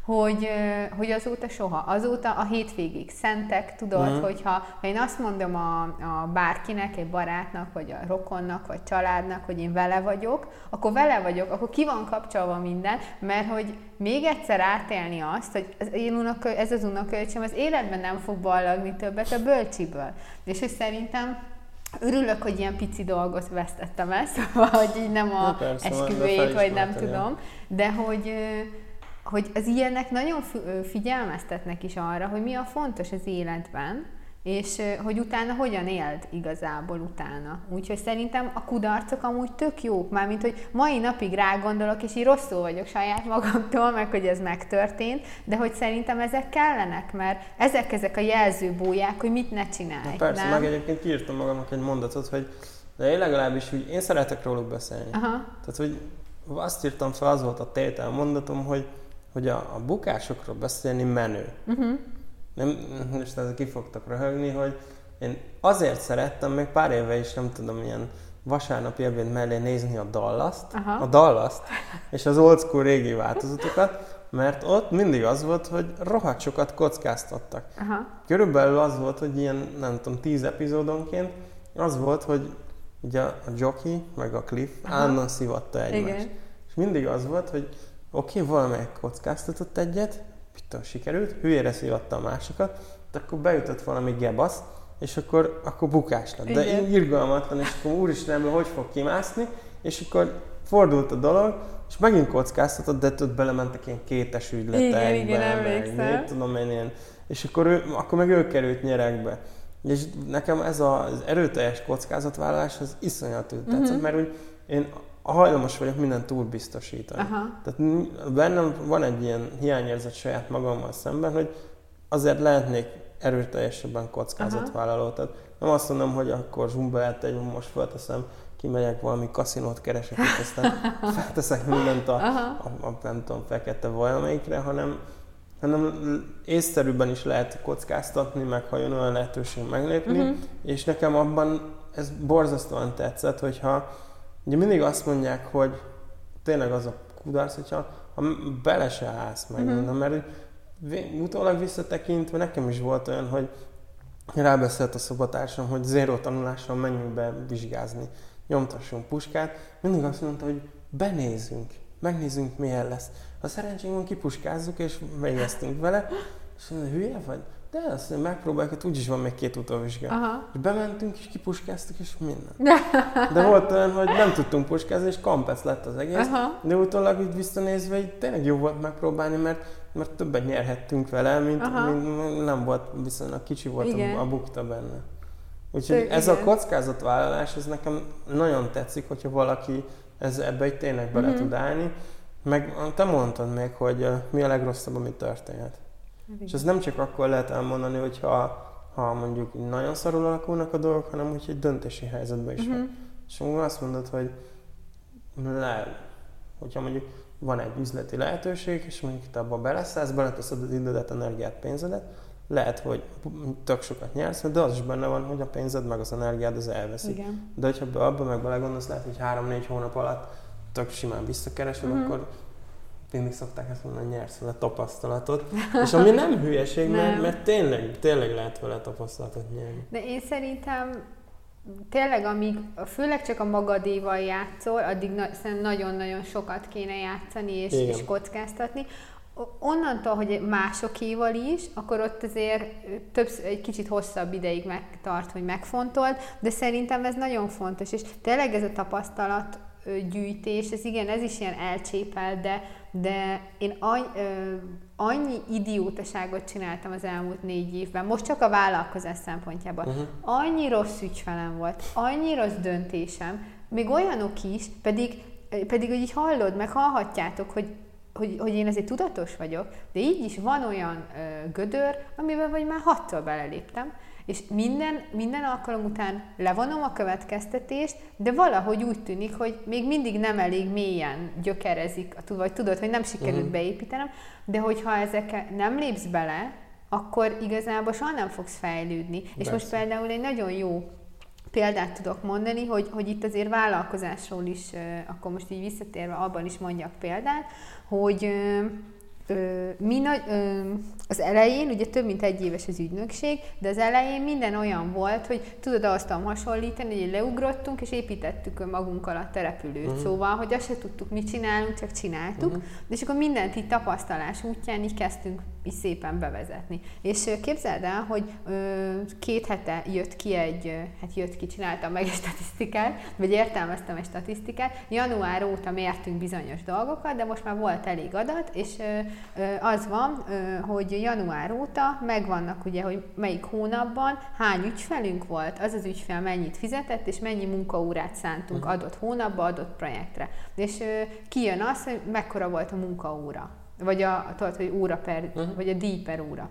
hogy, hogy azóta soha. Azóta a hétvégig szentek, tudod, uh-huh. hogyha ha én azt mondom a, a bárkinek, egy barátnak, vagy a rokonnak, vagy családnak, hogy én vele vagyok, akkor vele vagyok, akkor ki van kapcsolva minden, mert hogy még egyszer átélni azt, hogy az én unokö, ez az unokölcsém az életben nem fog ballagni többet a bölcsiből. És hogy szerintem Örülök, hogy ilyen pici dolgot vesztettem el, szóval, hogy így nem a esküvőjét, vagy nem tudom, de hogy, hogy az ilyenek nagyon figyelmeztetnek is arra, hogy mi a fontos az életben, és hogy utána hogyan éld igazából utána. Úgyhogy szerintem a kudarcok amúgy tök jók, mármint, hogy mai napig rá gondolok, és így rosszul vagyok saját magamtól, meg hogy ez megtörtént, de hogy szerintem ezek kellenek, mert ezek ezek a jelzőbóják, hogy mit ne csinálj. Na persze, nem? meg egyébként kiírtam magamnak egy mondatot, hogy de én legalábbis úgy, én szeretek róluk beszélni. Aha. Tehát, hogy azt írtam fel, az volt a tétel mondatom, hogy hogy a, a bukásokról beszélni menő. Uh-huh. Nem, most ezzel ki fogtak röhögni, hogy én azért szerettem, még pár éve is, nem tudom, ilyen vasárnapi ebéd mellé nézni a Dallas-t, a dallas és az old school régi változatokat, mert ott mindig az volt, hogy rohadt sokat kockáztattak. Aha. Körülbelül az volt, hogy ilyen, nem tudom, tíz epizódonként az volt, hogy ugye a Jockey meg a Cliff állandóan szivatta egymást. Igen. És mindig az volt, hogy oké, okay, valamelyik kockáztatott egyet, pittan sikerült, hülyére szívatta a másikat, akkor beütött valami gebasz, és akkor, akkor bukás lett. De Igen. irgalmatlan, és akkor úristen, hogy fog kimászni, és akkor fordult a dolog, és megint kockáztatott, de ott belementek ilyen kétes ügyletekbe, igen, igen, meg, mit tudom én ilyen, és akkor, ő, akkor meg ő került nyerekbe. És nekem ez az erőteljes kockázatvállalás az iszonyat tetszett, uh-huh. mert úgy én hajlamos vagyok mindent túl biztosítani. Aha. Tehát bennem van egy ilyen hiányérzet saját magammal szemben, hogy azért lehetnék erőteljesebben kockázatvállaló. Tehát nem azt mondom, hogy akkor zsumbát egy, most felteszem, kimegyek valami kaszinót keresek, és aztán felteszek mindent a, a, a, nem tudom, fekete valamelyikre, hanem, hanem észszerűbben is lehet kockáztatni, meg ha jön olyan lehetőség meglépni, uh-huh. és nekem abban ez borzasztóan tetszett, hogyha ugye mindig azt mondják, hogy tényleg az a kudarc, hogyha ha bele se állsz meg, uh-huh. Mhm. mert utólag visszatekintve nekem is volt olyan, hogy rábeszélt a szobatársam, hogy zéró tanulással menjünk be vizsgázni, nyomtassunk puskát. Mindig azt mondta, hogy benézünk, megnézzünk milyen lesz. Ha szerencsénk van, kipuskázzuk és végeztünk vele. És hülye vagy? De azt megpróbáljuk, hogy úgyis van még két utóvizsga. Aha. És bementünk, és kipuskáztuk, és minden. De volt olyan, hogy nem tudtunk puskázni, és kampec lett az egész. Aha. De utólag így visszanézve, így tényleg jó volt megpróbálni, mert, mert többet nyerhettünk vele, mint, mint nem volt, viszonylag kicsi volt a, a bukta benne. Úgyhogy Szép, ez igen. a kockázatvállalás, ez nekem nagyon tetszik, hogyha valaki ez, ebbe egy tényleg bele mm-hmm. tud állni. Meg te mondtad még, hogy uh, mi a legrosszabb, ami történhet. Igen. És ez nem csak akkor lehet elmondani, hogyha ha mondjuk nagyon szarul alakulnak a dolgok, hanem úgy egy döntési helyzetben is mm-hmm. van. És azt mondod, hogy le, hogyha mondjuk van egy üzleti lehetőség, és mondjuk te abba beleszállsz, beleteszed az idődet, energiát, pénzedet, lehet, hogy tök sokat nyersz, de az is benne van, hogy a pénzed meg az energiád az elveszik. Igen. De hogyha abba meg belegondolsz, lehet, hogy három-négy hónap alatt tök simán visszakeresed, mm-hmm. akkor mindig szokták ezt mondani, hogy nyersz vele tapasztalatot. És ami nem hülyeség, nem. Mert, mert tényleg, tényleg lehet vele tapasztalatot nyerni. De én szerintem tényleg, amíg főleg csak a magadéval játszol, addig na, nagyon-nagyon sokat kéne játszani és, és kockáztatni. Onnantól, hogy másokéval is, akkor ott azért többsz, egy kicsit hosszabb ideig megtart, hogy megfontold, de szerintem ez nagyon fontos, és tényleg ez a tapasztalat gyűjtés, ez igen, ez is ilyen elcsépel, de, de én any, ö, annyi idiótaságot csináltam az elmúlt négy évben, most csak a vállalkozás szempontjából. Uh-huh. Annyi rossz ügyfelem volt, annyi rossz döntésem, még olyanok is, pedig, pedig hogy így hallod, meg hallhatjátok, hogy hogy, hogy én azért tudatos vagyok, de így is van olyan ö, gödör, amiben vagy már hattal beleléptem, és minden, minden alkalom után levonom a következtetést, de valahogy úgy tűnik, hogy még mindig nem elég mélyen gyökerezik, vagy tudod, hogy nem sikerült uh-huh. beépítenem, de hogyha ezek nem lépsz bele, akkor igazából soha nem fogsz fejlődni. Persze. És most például egy nagyon jó példát tudok mondani, hogy, hogy itt azért vállalkozásról is, akkor most így visszatérve abban is mondjak példát, hogy mi nagy, az elején, ugye több mint egy éves az ügynökség, de az elején minden olyan volt, hogy tudod azt hasonlítani, hogy leugrottunk és építettük magunkkal a terepülőt. Uh-huh. Szóval, hogy azt se tudtuk, mit csinálunk, csak csináltuk. Uh-huh. És akkor mindent így tapasztalás útján így kezdtünk így szépen bevezetni. És képzeld el, hogy ö, két hete jött ki egy, hát jött ki, csináltam meg egy statisztikát, vagy értelmeztem egy statisztikát. Január óta mértünk bizonyos dolgokat, de most már volt elég adat, és ö, ö, az van, ö, hogy január óta megvannak ugye, hogy melyik hónapban hány ügyfelünk volt, az az ügyfel mennyit fizetett, és mennyi munkaórát szántunk uh-huh. adott hónapba, adott projektre. És ö, kijön az, hogy mekkora volt a munkaóra vagy a, tudod, hogy óra per, uh-huh. vagy a díj per óra.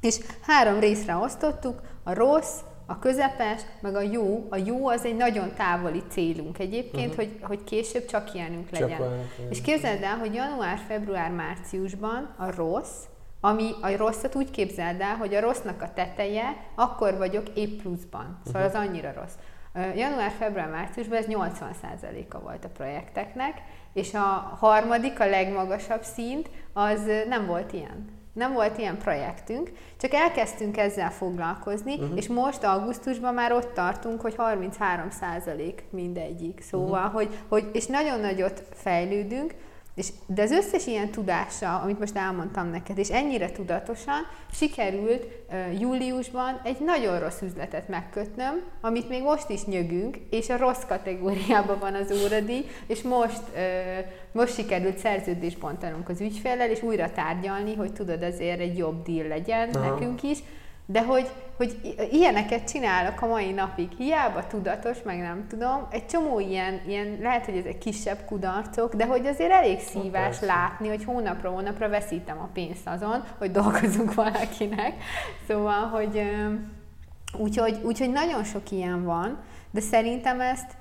És három részre osztottuk, a rossz, a közepes, meg a jó. A jó az egy nagyon távoli célunk egyébként, uh-huh. hogy, hogy később csak ilyenünk legyen. Csak És képzeld el, hogy január, február, márciusban a rossz, ami a rosszat úgy képzeld el, hogy a rossznak a teteje, akkor vagyok épp pluszban. Szóval uh-huh. az annyira rossz. Január, február, márciusban ez 80%-a volt a projekteknek, és a harmadik, a legmagasabb szint, az nem volt ilyen. Nem volt ilyen projektünk, csak elkezdtünk ezzel foglalkozni, uh-huh. és most augusztusban már ott tartunk, hogy 33 mindegyik. Szóval, uh-huh. hogy, hogy, és nagyon nagyot fejlődünk, és, de az összes ilyen tudása, amit most elmondtam neked, és ennyire tudatosan sikerült uh, júliusban egy nagyon rossz üzletet megkötnöm, amit még most is nyögünk, és a rossz kategóriában van az óradíj, és most, uh, most sikerült szerződést bontanunk az ügyféllel, és újra tárgyalni, hogy tudod azért egy jobb deal legyen Aha. nekünk is, De hogy, hogy ilyeneket csinálok a mai napig, hiába tudatos, meg nem tudom, egy csomó ilyen, ilyen lehet, hogy ezek kisebb kudarcok, de hogy azért elég szívás oh, látni, hogy hónapra hónapra veszítem a pénzt azon, hogy dolgozunk valakinek. Szóval, hogy úgyhogy, úgyhogy nagyon sok ilyen van, de szerintem ezt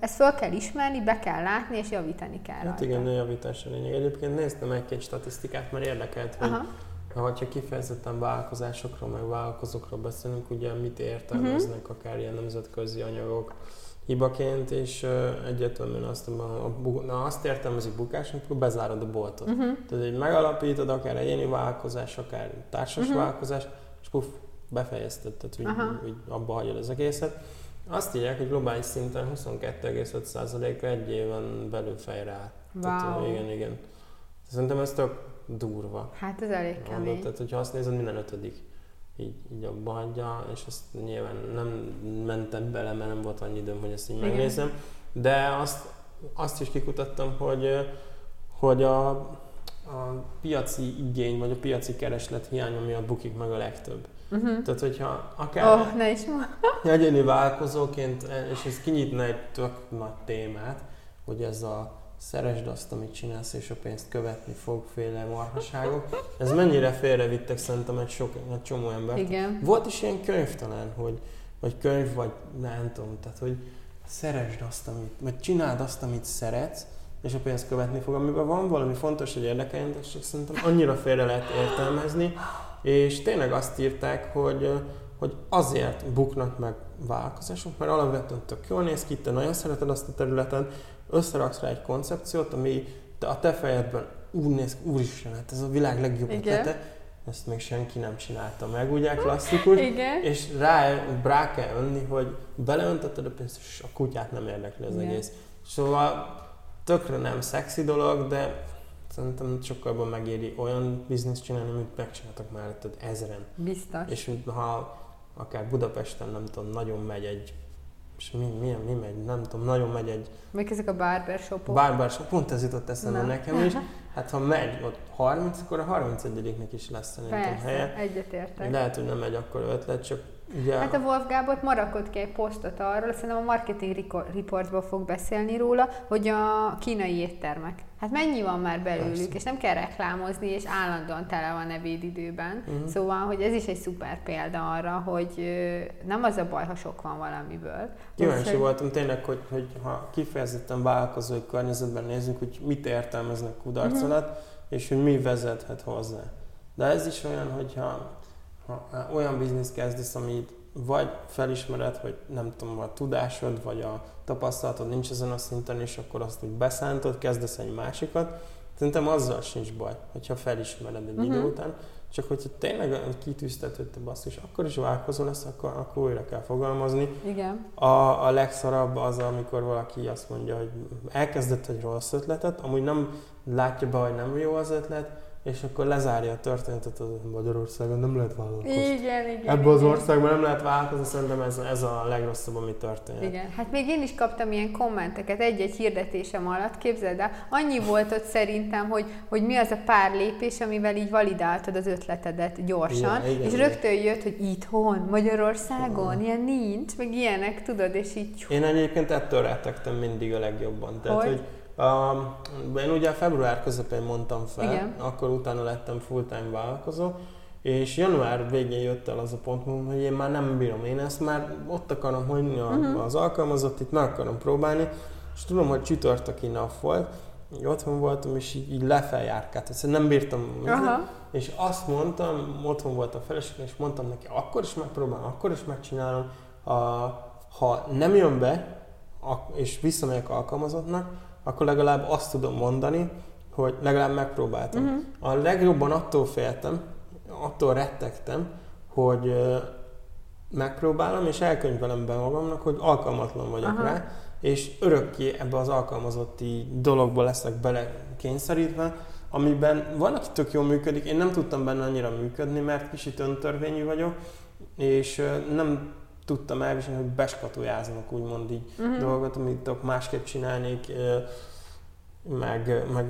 ezt föl kell ismerni, be kell látni, és javítani kell Hát rajta. igen, a javítás a lényeg. Egyébként néztem egy két statisztikát, mert érdekelt, hogy Aha. Ha kifejezetten vállalkozásokról, meg vállalkozókról beszélünk, ugye mit értelmeznek uh-huh. akár ilyen nemzetközi anyagok hibaként, és egyértelműen azt, a, na, azt értelmezik bukásnak, akkor bezárod a boltot. Uh-huh. Tehát, hogy megalapítod akár egyéni vállalkozás, akár társas uh-huh. vállalkozás, és puff, befejezted, tehát hogy, hogy abba hagyod az egészet. Azt írják, hogy globális szinten 22,5%-a egy éven belül fejre áll. Wow. Tehát, igen, igen. Szerintem ez tök durva. Hát ez elég kemény. Tehát, hogyha azt nézed, minden ötödik így, így abba hagyja, és azt nyilván nem mentem bele, mert nem volt annyi időm, hogy ezt így Igen. megnézem, de azt, azt is kikutattam, hogy, hogy a, a piaci igény, vagy a piaci kereslet hiánya miatt bukik meg a legtöbb. Uh-huh. Tehát, hogyha akár oh, ne is egyéni vállalkozóként, és ez kinyitna egy tök nagy témát, hogy ez a szeresd azt, amit csinálsz, és a pénzt követni fog féle marhaságok. Ez mennyire félrevittek szerintem egy, sok, egy csomó ember. Igen. Volt is ilyen könyv talán, hogy, vagy könyv, vagy nem tudom, tehát hogy szeresd azt, amit, vagy csináld azt, amit szeretsz, és a pénzt követni fog. Amiben van valami fontos, hogy érdekeljen, és szerintem annyira félre lehet értelmezni, és tényleg azt írták, hogy, hogy azért buknak meg vállalkozások, mert alapvetően tök jól néz ki, te nagyon szereted azt a területen, összeraksz rá egy koncepciót, ami a te fejedben úgy néz ki, úristen, hát ez a világ legjobb ötlete, ezt még senki nem csinálta meg, ugye klasszikus, Igen. és rá, rá kell önni, hogy beleöntötted a pénzt, és a kutyát nem érdekli az Igen. egész. Szóval tökre nem szexi dolog, de szerintem sokkal jobban megéri olyan bizniszt csinálni, amit megcsináltak már tehát ezeren. Biztos. És ha akár Budapesten, nem tudom, nagyon megy egy és mi, mi, mi megy, nem tudom, nagyon megy egy... Még ezek a barbershopok. Barbershop, pont ez jutott eszembe Na. nekem is. Hát ha megy ott 30, akkor a 31-nek is lesz szerintem Persze, helye. egyetértek. Lehet, hogy nem megy akkor ötlet, csak ugye... Hát a Wolf Gábor marakott ki egy posztot arról, szerintem a marketing reportban fog beszélni róla, hogy a kínai éttermek. Hát mennyi van már belőlük, Persze. és nem kell reklámozni, és állandóan tele van ebédidőben. Uh-huh. Szóval, hogy ez is egy szuper példa arra, hogy nem az a baj, ha sok van valamiből. Kíváncsi hogy... voltam tényleg, hogy, hogy ha kifejezetten vállalkozói környezetben nézzük, hogy mit értelmeznek kudarc uh-huh. alatt, és hogy mi vezethet hozzá. De ez is olyan, hogyha ha olyan biznisz kezdesz, amit vagy felismered, hogy nem tudom, a tudásod, vagy a tapasztalatod nincs ezen a szinten, és akkor azt úgy beszántod, kezdesz egy másikat, szerintem azzal sincs baj, hogyha felismered egy uh-huh. idő után, csak hogyha tényleg kitűzted, hogy te basszus, akkor is vállalkozó lesz, akkor, akkor újra kell fogalmazni. Igen. A, a legszarabb az, amikor valaki azt mondja, hogy elkezdett egy rossz ötletet, amúgy nem látja be, hogy nem jó az ötlet, és akkor lezárja a történetet, az Magyarországon nem lehet vállalkozni. Igen, igen. Ebből az országban nem lehet vállalkozni, szerintem ez, ez a legrosszabb, ami történt. Igen, hát még én is kaptam ilyen kommenteket egy-egy hirdetésem alatt, képzeld el, annyi volt ott szerintem, hogy, hogy mi az a pár lépés, amivel így validáltad az ötletedet gyorsan, igen, igen, és igen. rögtön jött, hogy itthon, Magyarországon, igen. ilyen nincs, meg ilyenek, tudod, és így... Én egyébként ettől rettegtem mindig a legjobban. Tehát, hogy, hogy Uh, én ugye február közepén mondtam fel, Igen. akkor utána lettem full-time vállalkozó, és január végén jött el az a pont, hogy én már nem bírom, én ezt már ott akarom hagyni uh-huh. az alkalmazott, itt meg akarom próbálni, és tudom, hogy csütörtöki nap volt, otthon voltam, és így, így lefeljárkált, ezt nem bírtam, uh-huh. és azt mondtam, otthon volt a feleségem, és mondtam neki, akkor is megpróbálom, akkor is megcsinálom, a, ha nem jön be, és visszamegyek alkalmazottnak, akkor legalább azt tudom mondani, hogy legalább megpróbáltam. Uh-huh. A legjobban attól féltem, attól rettegtem, hogy megpróbálom, és elkönyvelem be magamnak, hogy alkalmatlan vagyok Aha. rá, és örökké ebbe az alkalmazotti dologba leszek bele kényszerítve, amiben van, aki tök jól működik, én nem tudtam benne annyira működni, mert kicsit öntörvényű vagyok, és nem tudtam elviselni, hogy beskatujáznak úgymond így uh-huh. dolgot, amit másképp csinálnék. meg, meg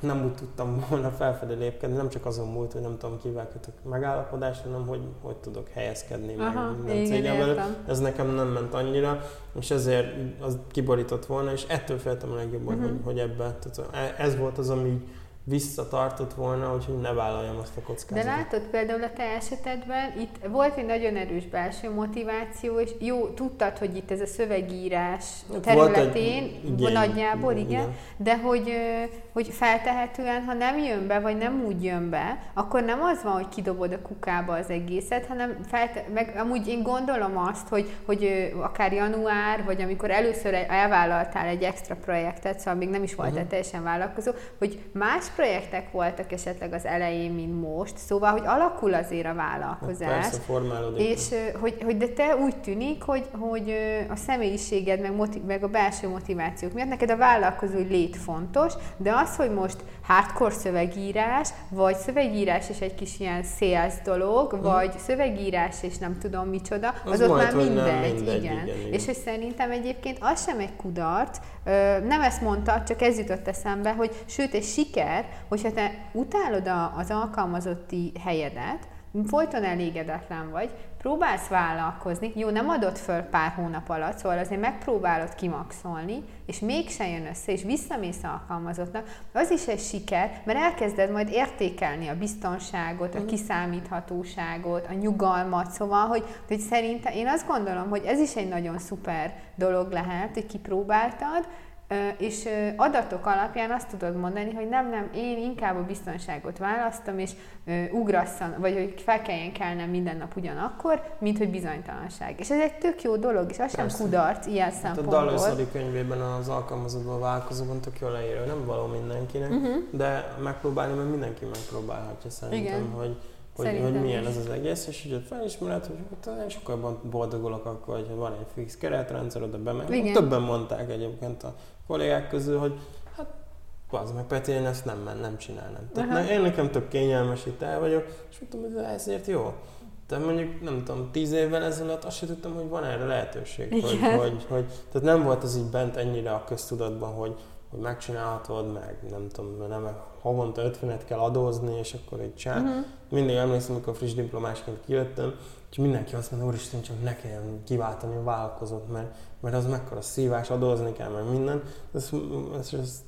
nem úgy tudtam volna felfelé lépkedni, nem csak azon múlt, hogy nem tudom, kivel kötök megállapodást, hanem hogy, hogy tudok helyezkedni Aha, meg minden cégem belül. Ez nekem nem ment annyira, és ezért az kiborított volna, és ettől féltem a legjobban, uh-huh. hogy, hogy ebbe. Tehát ez volt az, ami visszatartott volna, úgyhogy ne vállaljam azt a kockázatot. De látod például a te esetedben, itt volt egy nagyon erős belső motiváció, és jó, tudtad, hogy itt ez a szövegírás területén, egy, igen, nagyjából, igen, igen, de hogy, hogy feltehetően, ha nem jön be, vagy nem úgy jön be, akkor nem az van, hogy kidobod a kukába az egészet, hanem felte, meg amúgy én gondolom azt, hogy, hogy akár január, vagy amikor először elvállaltál egy extra projektet, szóval még nem is voltál uh-huh. teljesen vállalkozó, hogy más projektek voltak esetleg az elején, mint most, szóval, hogy alakul azért a vállalkozás. Hát persze, formálódik. És hogy, hogy de te úgy tűnik, hogy, hogy a személyiséged, meg, motiv, meg a belső motivációk miatt neked a vállalkozói lét fontos, de az, hogy most hardcore szövegírás, vagy szövegírás és egy kis ilyen sales dolog, mm. vagy szövegírás és nem tudom micsoda, az, az ott már mindegy, mindegy igen. igen. igen. És hogy szerintem egyébként az sem egy kudarc, nem ezt mondta, csak ez jutott eszembe, hogy sőt, egy siker, hogyha te utálod az alkalmazotti helyedet, folyton elégedetlen vagy, próbálsz vállalkozni, jó, nem adott föl pár hónap alatt, szóval azért megpróbálod kimaxolni, és mégse jön össze, és visszamész alkalmazottnak, az is egy siker, mert elkezded majd értékelni a biztonságot, a mhm. kiszámíthatóságot, a nyugalmat, szóval, hogy, hogy szerintem én azt gondolom, hogy ez is egy nagyon szuper dolog lehet, hogy kipróbáltad, és adatok alapján azt tudod mondani, hogy nem, nem, én inkább a biztonságot választom, és ugrasszan, vagy hogy fel kelljen kelnem minden nap ugyanakkor, mint hogy bizonytalanság. És ez egy tök jó dolog, és az sem kudarc ilyen hát szempontból. A Dallas könyvében az alkalmazottban vállalkozóban tök jól leírja, nem való mindenkinek, uh-huh. de megpróbálni, mert mindenki megpróbálhatja szerintem, Igen. hogy hogy, hogy milyen ez az egész, és hogy felismered, hogy hát sokkal boldogulok akkor, hogy van egy fix keretrendszer, oda bemegy. Többen mondták egyébként a kollégák közül, hogy hát az meg Peti, én ezt nem, nem csinálnám. Tehát ne, én nekem több kényelmes itt el vagyok, és mondtam, hogy ezért jó. De mondjuk, nem tudom, tíz évvel ezelőtt azt sem tudtam, hogy van erre lehetőség. Hogy, hogy, hogy, tehát nem volt az így bent ennyire a köztudatban, hogy, hogy megcsinálhatod, meg nem tudom, nem havonta 50 kell adózni, és akkor egy csinál. Uh-huh. Mindig emlékszem, amikor friss diplomásként kijöttem, és mindenki azt mondta, úristen, csak ne kelljen kiváltani a vállalkozót, mert, mert az mekkora szívás, adózni kell, meg minden. Ez, ez, ez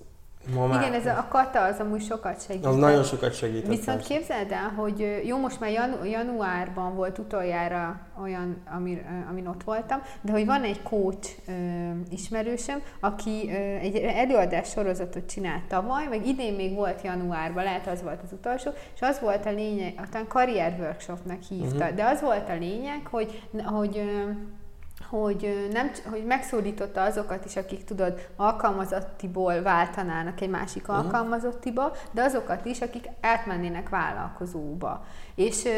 Ma már... Igen, ez a, kata az amúgy sokat segít. Az nagyon sokat segít. Viszont persze. képzeld el, hogy jó, most már janu- januárban volt utoljára olyan, ami, amin ott voltam, de hogy van egy coach ö, ismerősöm, aki ö, egy előadás sorozatot csinált tavaly, meg idén még volt januárban, lehet az volt az utolsó, és az volt a lényeg, aztán karrier workshopnak hívta, uh-huh. de az volt a lényeg, hogy, hogy ö, hogy, nem, hogy megszólította azokat is, akik tudod, alkalmazottiból váltanának egy másik uh-huh. alkalmazottiba, de azokat is, akik átmennének vállalkozóba. És ö,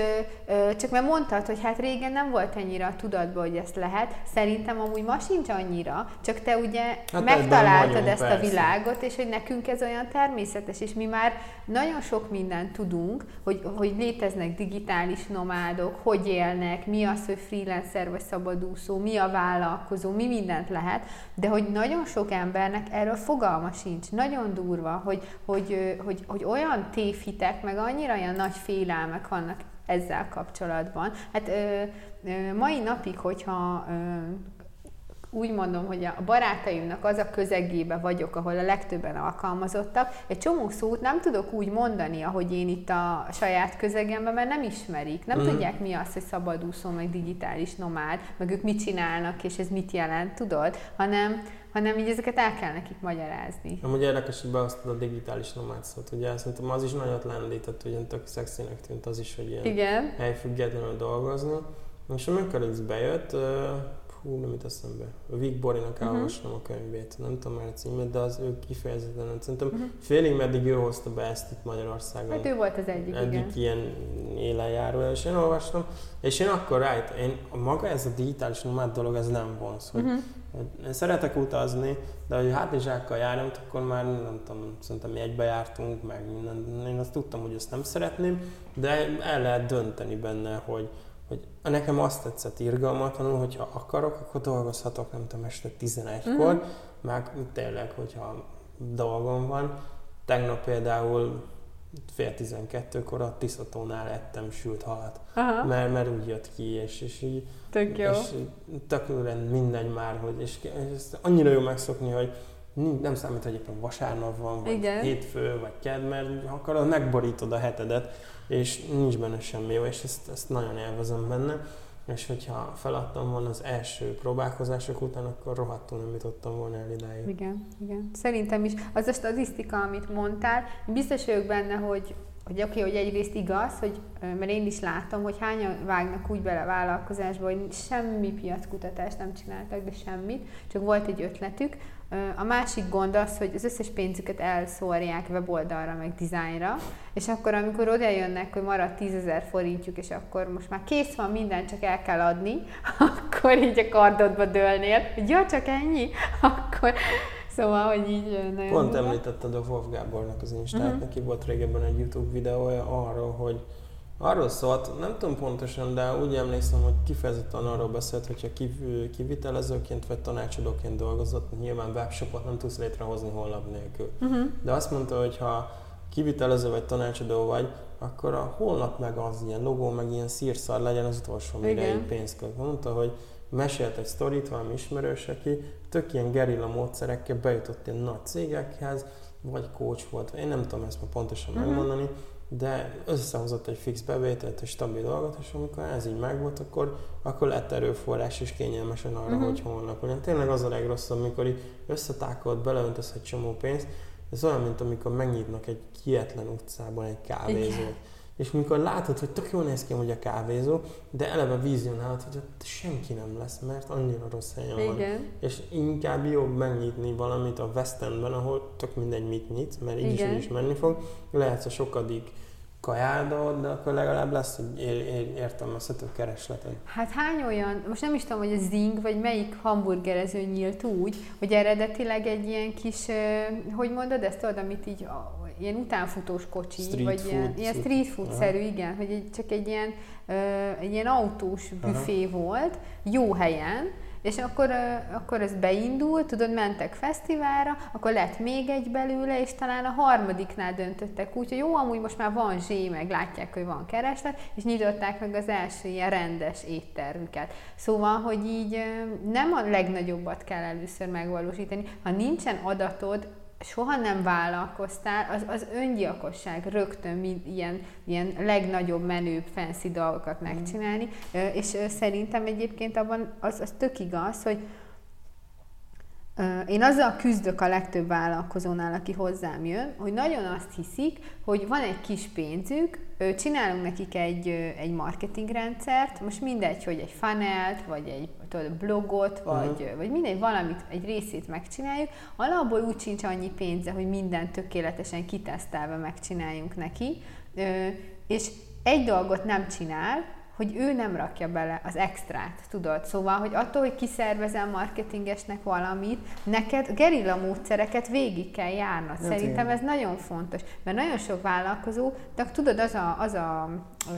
ö, csak mert mondtad, hogy hát régen nem volt ennyire a tudatban, hogy ezt lehet, szerintem amúgy ma sincs annyira, csak te ugye hát megtaláltad ezt persze. a világot, és hogy nekünk ez olyan természetes, és mi már nagyon sok mindent tudunk, hogy, hogy léteznek digitális nomádok, hogy élnek, mi az, hogy freelancer vagy szabadúszó, mi a vállalkozó, mi mindent lehet, de hogy nagyon sok embernek erről fogalma sincs. Nagyon durva, hogy, hogy, hogy, hogy olyan tévhitek, meg annyira olyan nagy félelmek vannak ezzel kapcsolatban. Hát ö, ö, mai napig, hogyha ö, úgy mondom, hogy a barátaimnak az a közegébe vagyok, ahol a legtöbben alkalmazottak. Egy csomó szót nem tudok úgy mondani, ahogy én itt a saját közegemben, mert nem ismerik. Nem mm. tudják mi az, hogy szabadúszó, meg digitális nomád, meg ők mit csinálnak, és ez mit jelent, tudod? Hanem, hanem így ezeket el kell nekik magyarázni. Amúgy érdekes, hogy beosztod a digitális nomád szót, ugye szerintem az is nagyot lendített, hogy tök szexinek tűnt az is, hogy ilyen Igen. helyfüggetlenül dolgozni. És amikor ez bejött, hú, nem jut eszembe. A Vic Borinak uh-huh. elolvastam a könyvét, nem tudom már a címet, de az ő kifejezetten, szerintem uh-huh. félig meddig ő hozta be ezt itt Magyarországon. Hát ő volt az egyik, egyik igen. ilyen élenjáró, és én olvastam, és én akkor rájött, én, maga ez a digitális nomád dolog, ez nem vonz, hogy uh-huh. Én szeretek utazni, de hogy hátizsákkal járunk, akkor már nem tudom, szerintem mi egybe jártunk, meg minden. Én azt tudtam, hogy ezt nem szeretném, de el lehet dönteni benne, hogy, hogy nekem azt tetszett irgalmatlanul, hogyha akarok, akkor dolgozhatok, nem tudom, este 11-kor, mm. meg tényleg, hogyha dolgom van. Tegnap például fél tizenkettőkor a Tiszatónál ettem sült halat, Aha, mert, mert úgy jött ki, és, és így tök jó. és tökülően mindegy már, hogy és ezt annyira jó megszokni, hogy nem számít, hogy éppen vasárnap van, vagy Igen. hétfő, vagy kedd, mert ha akarod, megborítod a hetedet, és nincs benne semmi jó, és ezt, ezt nagyon élvezem benne. És hogyha feladtam volna az első próbálkozások után, akkor rohadtul nem jutottam volna el idáig. Igen, igen. Szerintem is. Az a statisztika, amit mondtál, biztos vagyok benne, hogy hogy oké, okay, hogy egyrészt igaz, hogy, mert én is látom, hogy hányan vágnak úgy bele vállalkozásba, hogy semmi piackutatást nem csináltak, de semmit, csak volt egy ötletük. A másik gond az, hogy az összes pénzüket elszórják weboldalra, meg dizájnra, és akkor, amikor oda jönnek, hogy marad 10 ezer forintjuk, és akkor most már kész van minden, csak el kell adni, akkor így a kardodba dőlnél, hogy ja, csak ennyi, akkor Szóval, hogy így nagyon Pont durva. említetted a Wolf Gábornak az Instát, uh-huh. neki volt régebben egy YouTube videója arról, hogy arról szólt, nem tudom pontosan, de úgy emlékszem, hogy kifejezetten arról beszélt, hogyha kiv- kivitelezőként vagy tanácsadóként dolgozott, nyilván webshopot nem tudsz létrehozni honlap nélkül. Uh-huh. De azt mondta, hogy ha kivitelező vagy tanácsadó vagy, akkor a honlap meg az ilyen logó, meg ilyen szírszar legyen az utolsó, mire így pénzt költ. Mondta, hogy mesélt egy sztorit valami ismerős, aki tök ilyen gerilla módszerekkel bejutott ilyen nagy cégekhez, vagy coach volt, én nem tudom ezt ma pontosan Mhm. megmondani, de összehozott egy fix bevételt, egy stabil dolgot, és amikor ez így megvolt, akkor, akkor lett erőforrás és kényelmesen arra, Mhm. hogy honlap legyen. Tényleg az a legrosszabb, amikor így összetákolod, beleöntesz egy csomó pénzt, ez olyan, mint amikor megnyitnak egy kietlen utcában egy kávézót. Igen. És mikor látod, hogy tök jól néz ki hogy a kávézó, de eleve vizionálod, hogy ott senki nem lesz, mert annyira rossz helyen van. Igen. És inkább jobb megnyitni valamit a West Endben, ahol tök mindegy mit nyitsz, mert így is, Igen. úgy is menni fog. Lehetsz a sokadik kajáldod, de akkor legalább lesz egy ér- ér- értelmezhető keresleted. Hát hány olyan, most nem is tudom, hogy a Zing, vagy melyik hamburgerező nyílt úgy, hogy eredetileg egy ilyen kis, hogy mondod ezt, tudod, amit így, ilyen utánfutós kocsi, Street vagy ilyen, food ilyen cucc. street food-szerű, igen, hogy egy, csak egy ilyen, ö, egy ilyen autós büfé volt, jó helyen, és akkor, akkor ez beindult, tudod, mentek fesztiválra, akkor lett még egy belőle, és talán a harmadiknál döntöttek úgy, hogy jó, amúgy most már van zsé, meg látják, hogy van kereslet, és nyitották meg az első ilyen rendes éttermüket. Szóval, hogy így nem a legnagyobbat kell először megvalósítani, ha nincsen adatod, soha nem vállalkoztál, az, az öngyilkosság rögtön mind, ilyen, ilyen legnagyobb, menőbb, fancy dolgokat megcsinálni, Ö, és szerintem egyébként abban az, az tök igaz, hogy Én azzal küzdök a legtöbb vállalkozónál, aki hozzám jön, hogy nagyon azt hiszik, hogy van egy kis pénzük, csinálunk nekik egy, egy marketingrendszert, most mindegy, hogy egy funnelt, vagy egy tudod, blogot, vagy, Mhm. vagy mindegy, valamit, egy részét megcsináljuk, alapból úgy sincs annyi pénze, hogy mindent tökéletesen kitesztelve megcsináljunk neki, és egy dolgot nem csinál, hogy ő nem rakja bele az extrát, tudod? Szóval, hogy attól, hogy kiszervezel marketingesnek valamit, neked gerilla módszereket végig kell járnod. Hát Szerintem igen. ez nagyon fontos, mert nagyon sok vállalkozó, de tudod, az a, az a ö,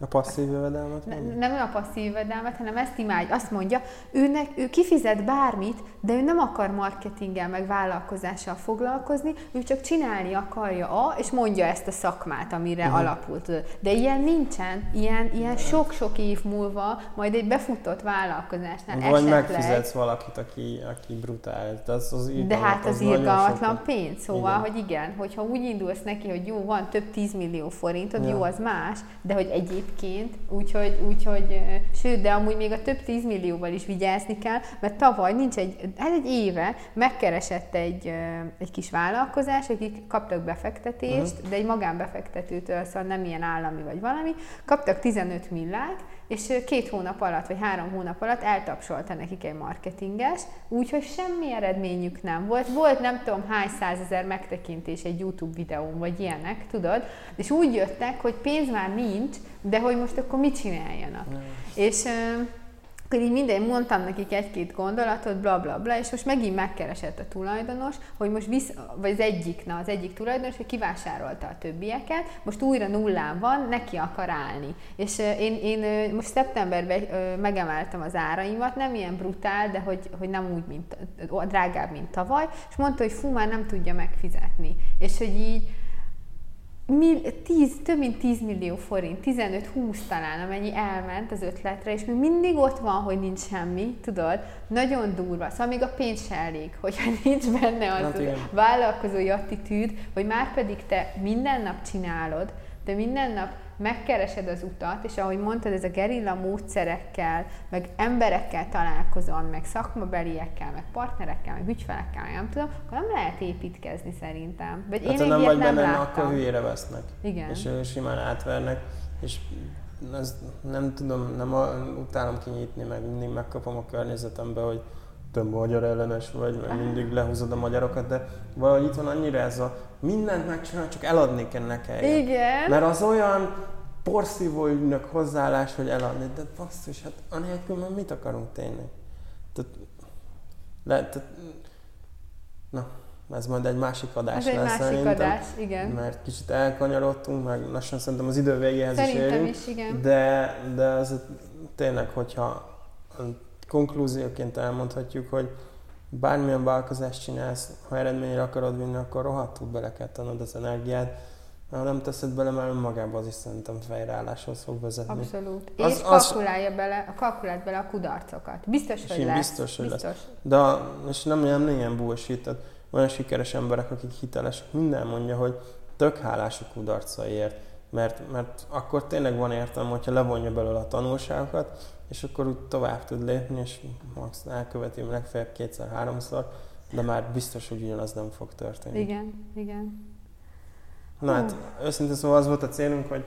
A passzív jövedelmet ne- nem a passzív jövedelmet, hanem ezt imádja. Azt mondja, őnek, ő kifizet bármit, de ő nem akar marketinggel meg vállalkozással foglalkozni, ő csak csinálni akarja a, és mondja ezt a szakmát, amire uh-huh. alapult. De ilyen nincsen, ilyen, ilyen sok-sok év múlva, majd egy befutott vállalkozásnál Vagy esetleg, megfizetsz valakit, aki, aki brutális. De, az, az de hát az nagyon irgalmatlan pénz, szóval, Igen. hogy igen, hogyha úgy indulsz neki, hogy jó, van több tízmillió forintod, Ja. jó, az más, de hogy egyébként, úgyhogy, úgyhogy, sőt, de amúgy még a több tízmillióval is vigyázni kell, mert tavaly nincs egy, hát egy éve megkeresett egy, egy kis vállalkozás, akik kaptak befektetést, uh-huh. de egy magánbefektetőtől, szóval nem ilyen állami vagy valami, kaptak 15 millát, és két hónap alatt, vagy három hónap alatt eltapsolta nekik egy marketinges, úgyhogy semmi eredményük nem volt. Volt nem tudom hány százezer megtekintés egy YouTube videón, vagy ilyenek, tudod? És úgy jöttek, hogy pénz már nincs, de hogy most akkor mit csináljanak. És, ö, akkor így minden, mondtam nekik egy-két gondolatot, bla bla bla, és most megint megkeresett a tulajdonos, hogy most visz, vagy az egyik, na az egyik tulajdonos, hogy kivásárolta a többieket, most újra nullán van, neki akar állni. És én, én most szeptemberben megemeltem az áraimat, nem ilyen brutál, de hogy, hogy nem úgy, mint drágább, mint tavaly, és mondta, hogy fú, már nem tudja megfizetni. És hogy így, mil, 10, több mint 10 millió forint, 15-20 talán, amennyi elment az ötletre, és még mindig ott van, hogy nincs semmi, tudod? Nagyon durva. Szóval még a pénz se elég, hogyha nincs benne az hát vállalkozói attitűd, hogy már pedig te minden nap csinálod, de minden nap megkeresed az utat, és ahogy mondtad, ez a gerilla módszerekkel, meg emberekkel találkozol, meg szakmabeliekkel, meg partnerekkel, meg ügyfelekkel, meg nem tudom, akkor nem lehet építkezni szerintem. Vagy hát, én nem vagy benne, akkor hülyére vesznek. Igen. És simán átvernek, és ez nem tudom, nem a, utálom kinyitni, meg mindig megkapom a környezetembe, hogy te magyar ellenes vagy, mert mindig lehúzod a magyarokat, de valahogy itt van annyira ez a mindent megcsinál, csak eladni kell nekem. Igen. Mert az olyan porszívó ügynök hozzáállás, hogy eladni, de basszus, hát anélkül már mit akarunk tényleg? Tehát, le, tehát, na, ez majd egy másik adás ez lesz egy másik szerintem, adás, igen. Mert kicsit elkanyarodtunk, meg lassan szerintem az idő végéhez szerintem is érünk. is, igen. De, de ez tényleg, hogyha konklúzióként elmondhatjuk, hogy bármilyen vállalkozást csinálsz, ha eredményre akarod vinni, akkor rohadtul bele kell tenned az energiát, ha nem teszed bele, már önmagában az is szerintem fejreálláshoz fog vezetni. Abszolút. Az, és kalkulálja az... bele, kalkulált bele a kudarcokat. Biztos, hogy lesz. Biztos, hogy biztos. lesz. De és nem, nem ilyen bullshit, tehát olyan sikeres emberek, akik hitelesek, minden mondja, hogy tök hálás a kudarcaiért, mert, mert akkor tényleg van értelme, hogyha levonja belőle a tanulságokat, és akkor úgy tovább tud lépni, és max elköveti legfeljebb kétszer-háromszor, de már biztos, hogy ugyanaz nem fog történni. Igen, igen. Na hát, őszintén szóval az volt a célunk, hogy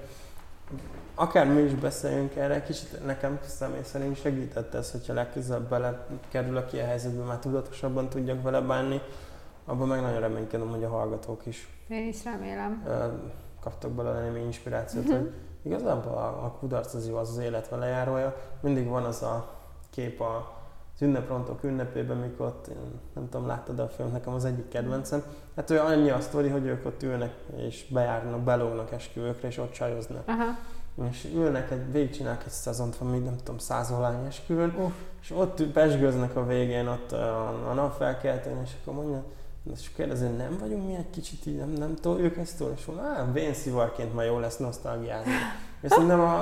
akár mi is beszéljünk erre, kicsit nekem személy szerint segített ez, hogyha legközelebb bele kerül a ilyen helyzetbe, már tudatosabban tudjak vele bánni, abban meg nagyon reménykedem, hogy a hallgatók is. Én is remélem. Kaptak belőle némi inspirációt, uh-huh. hogy igazából a, a kudarc az jó, az az élet vele járója. Mindig van az a kép a az ünneprontok ünnepében, mikor ott, nem tudom, láttad a film, nekem az egyik kedvencem. Hát olyan annyi a sztori, hogy ők ott ülnek és bejárnak, belógnak esküvőkre, és ott csajoznak. Aha. És ülnek, egy, végigcsinálnak egy szezont, van még nem tudom, száz esküvőn, uh. és ott pesgőznek a végén, ott a, a napfelkeltén, és akkor mondja, és kérdezi, nem vagyunk mi egy kicsit így, nem, nem toljuk ezt túl? És mondja, á, vénszivarként ma jó lesz nosztalgiázni. És szerintem a,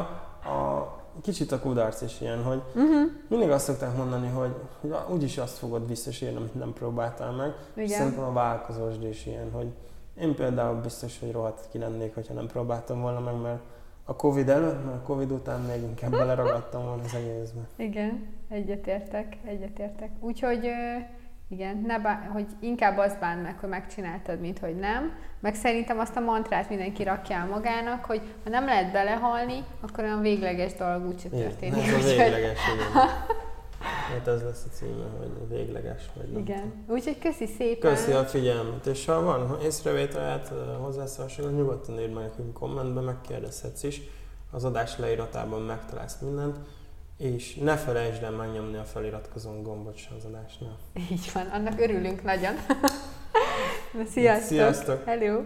a, kicsit a kudarc is ilyen, hogy uh-huh. mindig azt szokták mondani, hogy, hogy úgyis azt fogod visszasírni, amit nem próbáltál meg. Igen. Szerintem a vállalkozósd is ilyen, hogy én például biztos, hogy rohadt ki lennék, hogyha nem próbáltam volna meg, mert a Covid előtt, mert a Covid után még inkább beleragadtam volna az egészbe. Igen, egyetértek, egyetértek. Úgyhogy igen, ne bá- hogy inkább azt bán meg, hogy megcsináltad, mint hogy nem. Meg szerintem azt a mantrát mindenki rakja el magának, hogy ha nem lehet belehalni, akkor olyan végleges dolog úgyse történik. Hát az végleges, igen. Hát ez lesz a címe, hogy végleges vagy nem. Igen. Úgyhogy köszi szépen. Köszi a figyelmet. És ha van észrevételed, hozzászólásod, nyugodtan írd meg nekünk kommentbe, megkérdezhetsz is. Az adás leíratában megtalálsz mindent. És ne felejtsd el megnyomni a feliratkozón gombot se az adásnál. Így van, annak örülünk nagyon. Na, sziasztok! Sziasztok! Hello!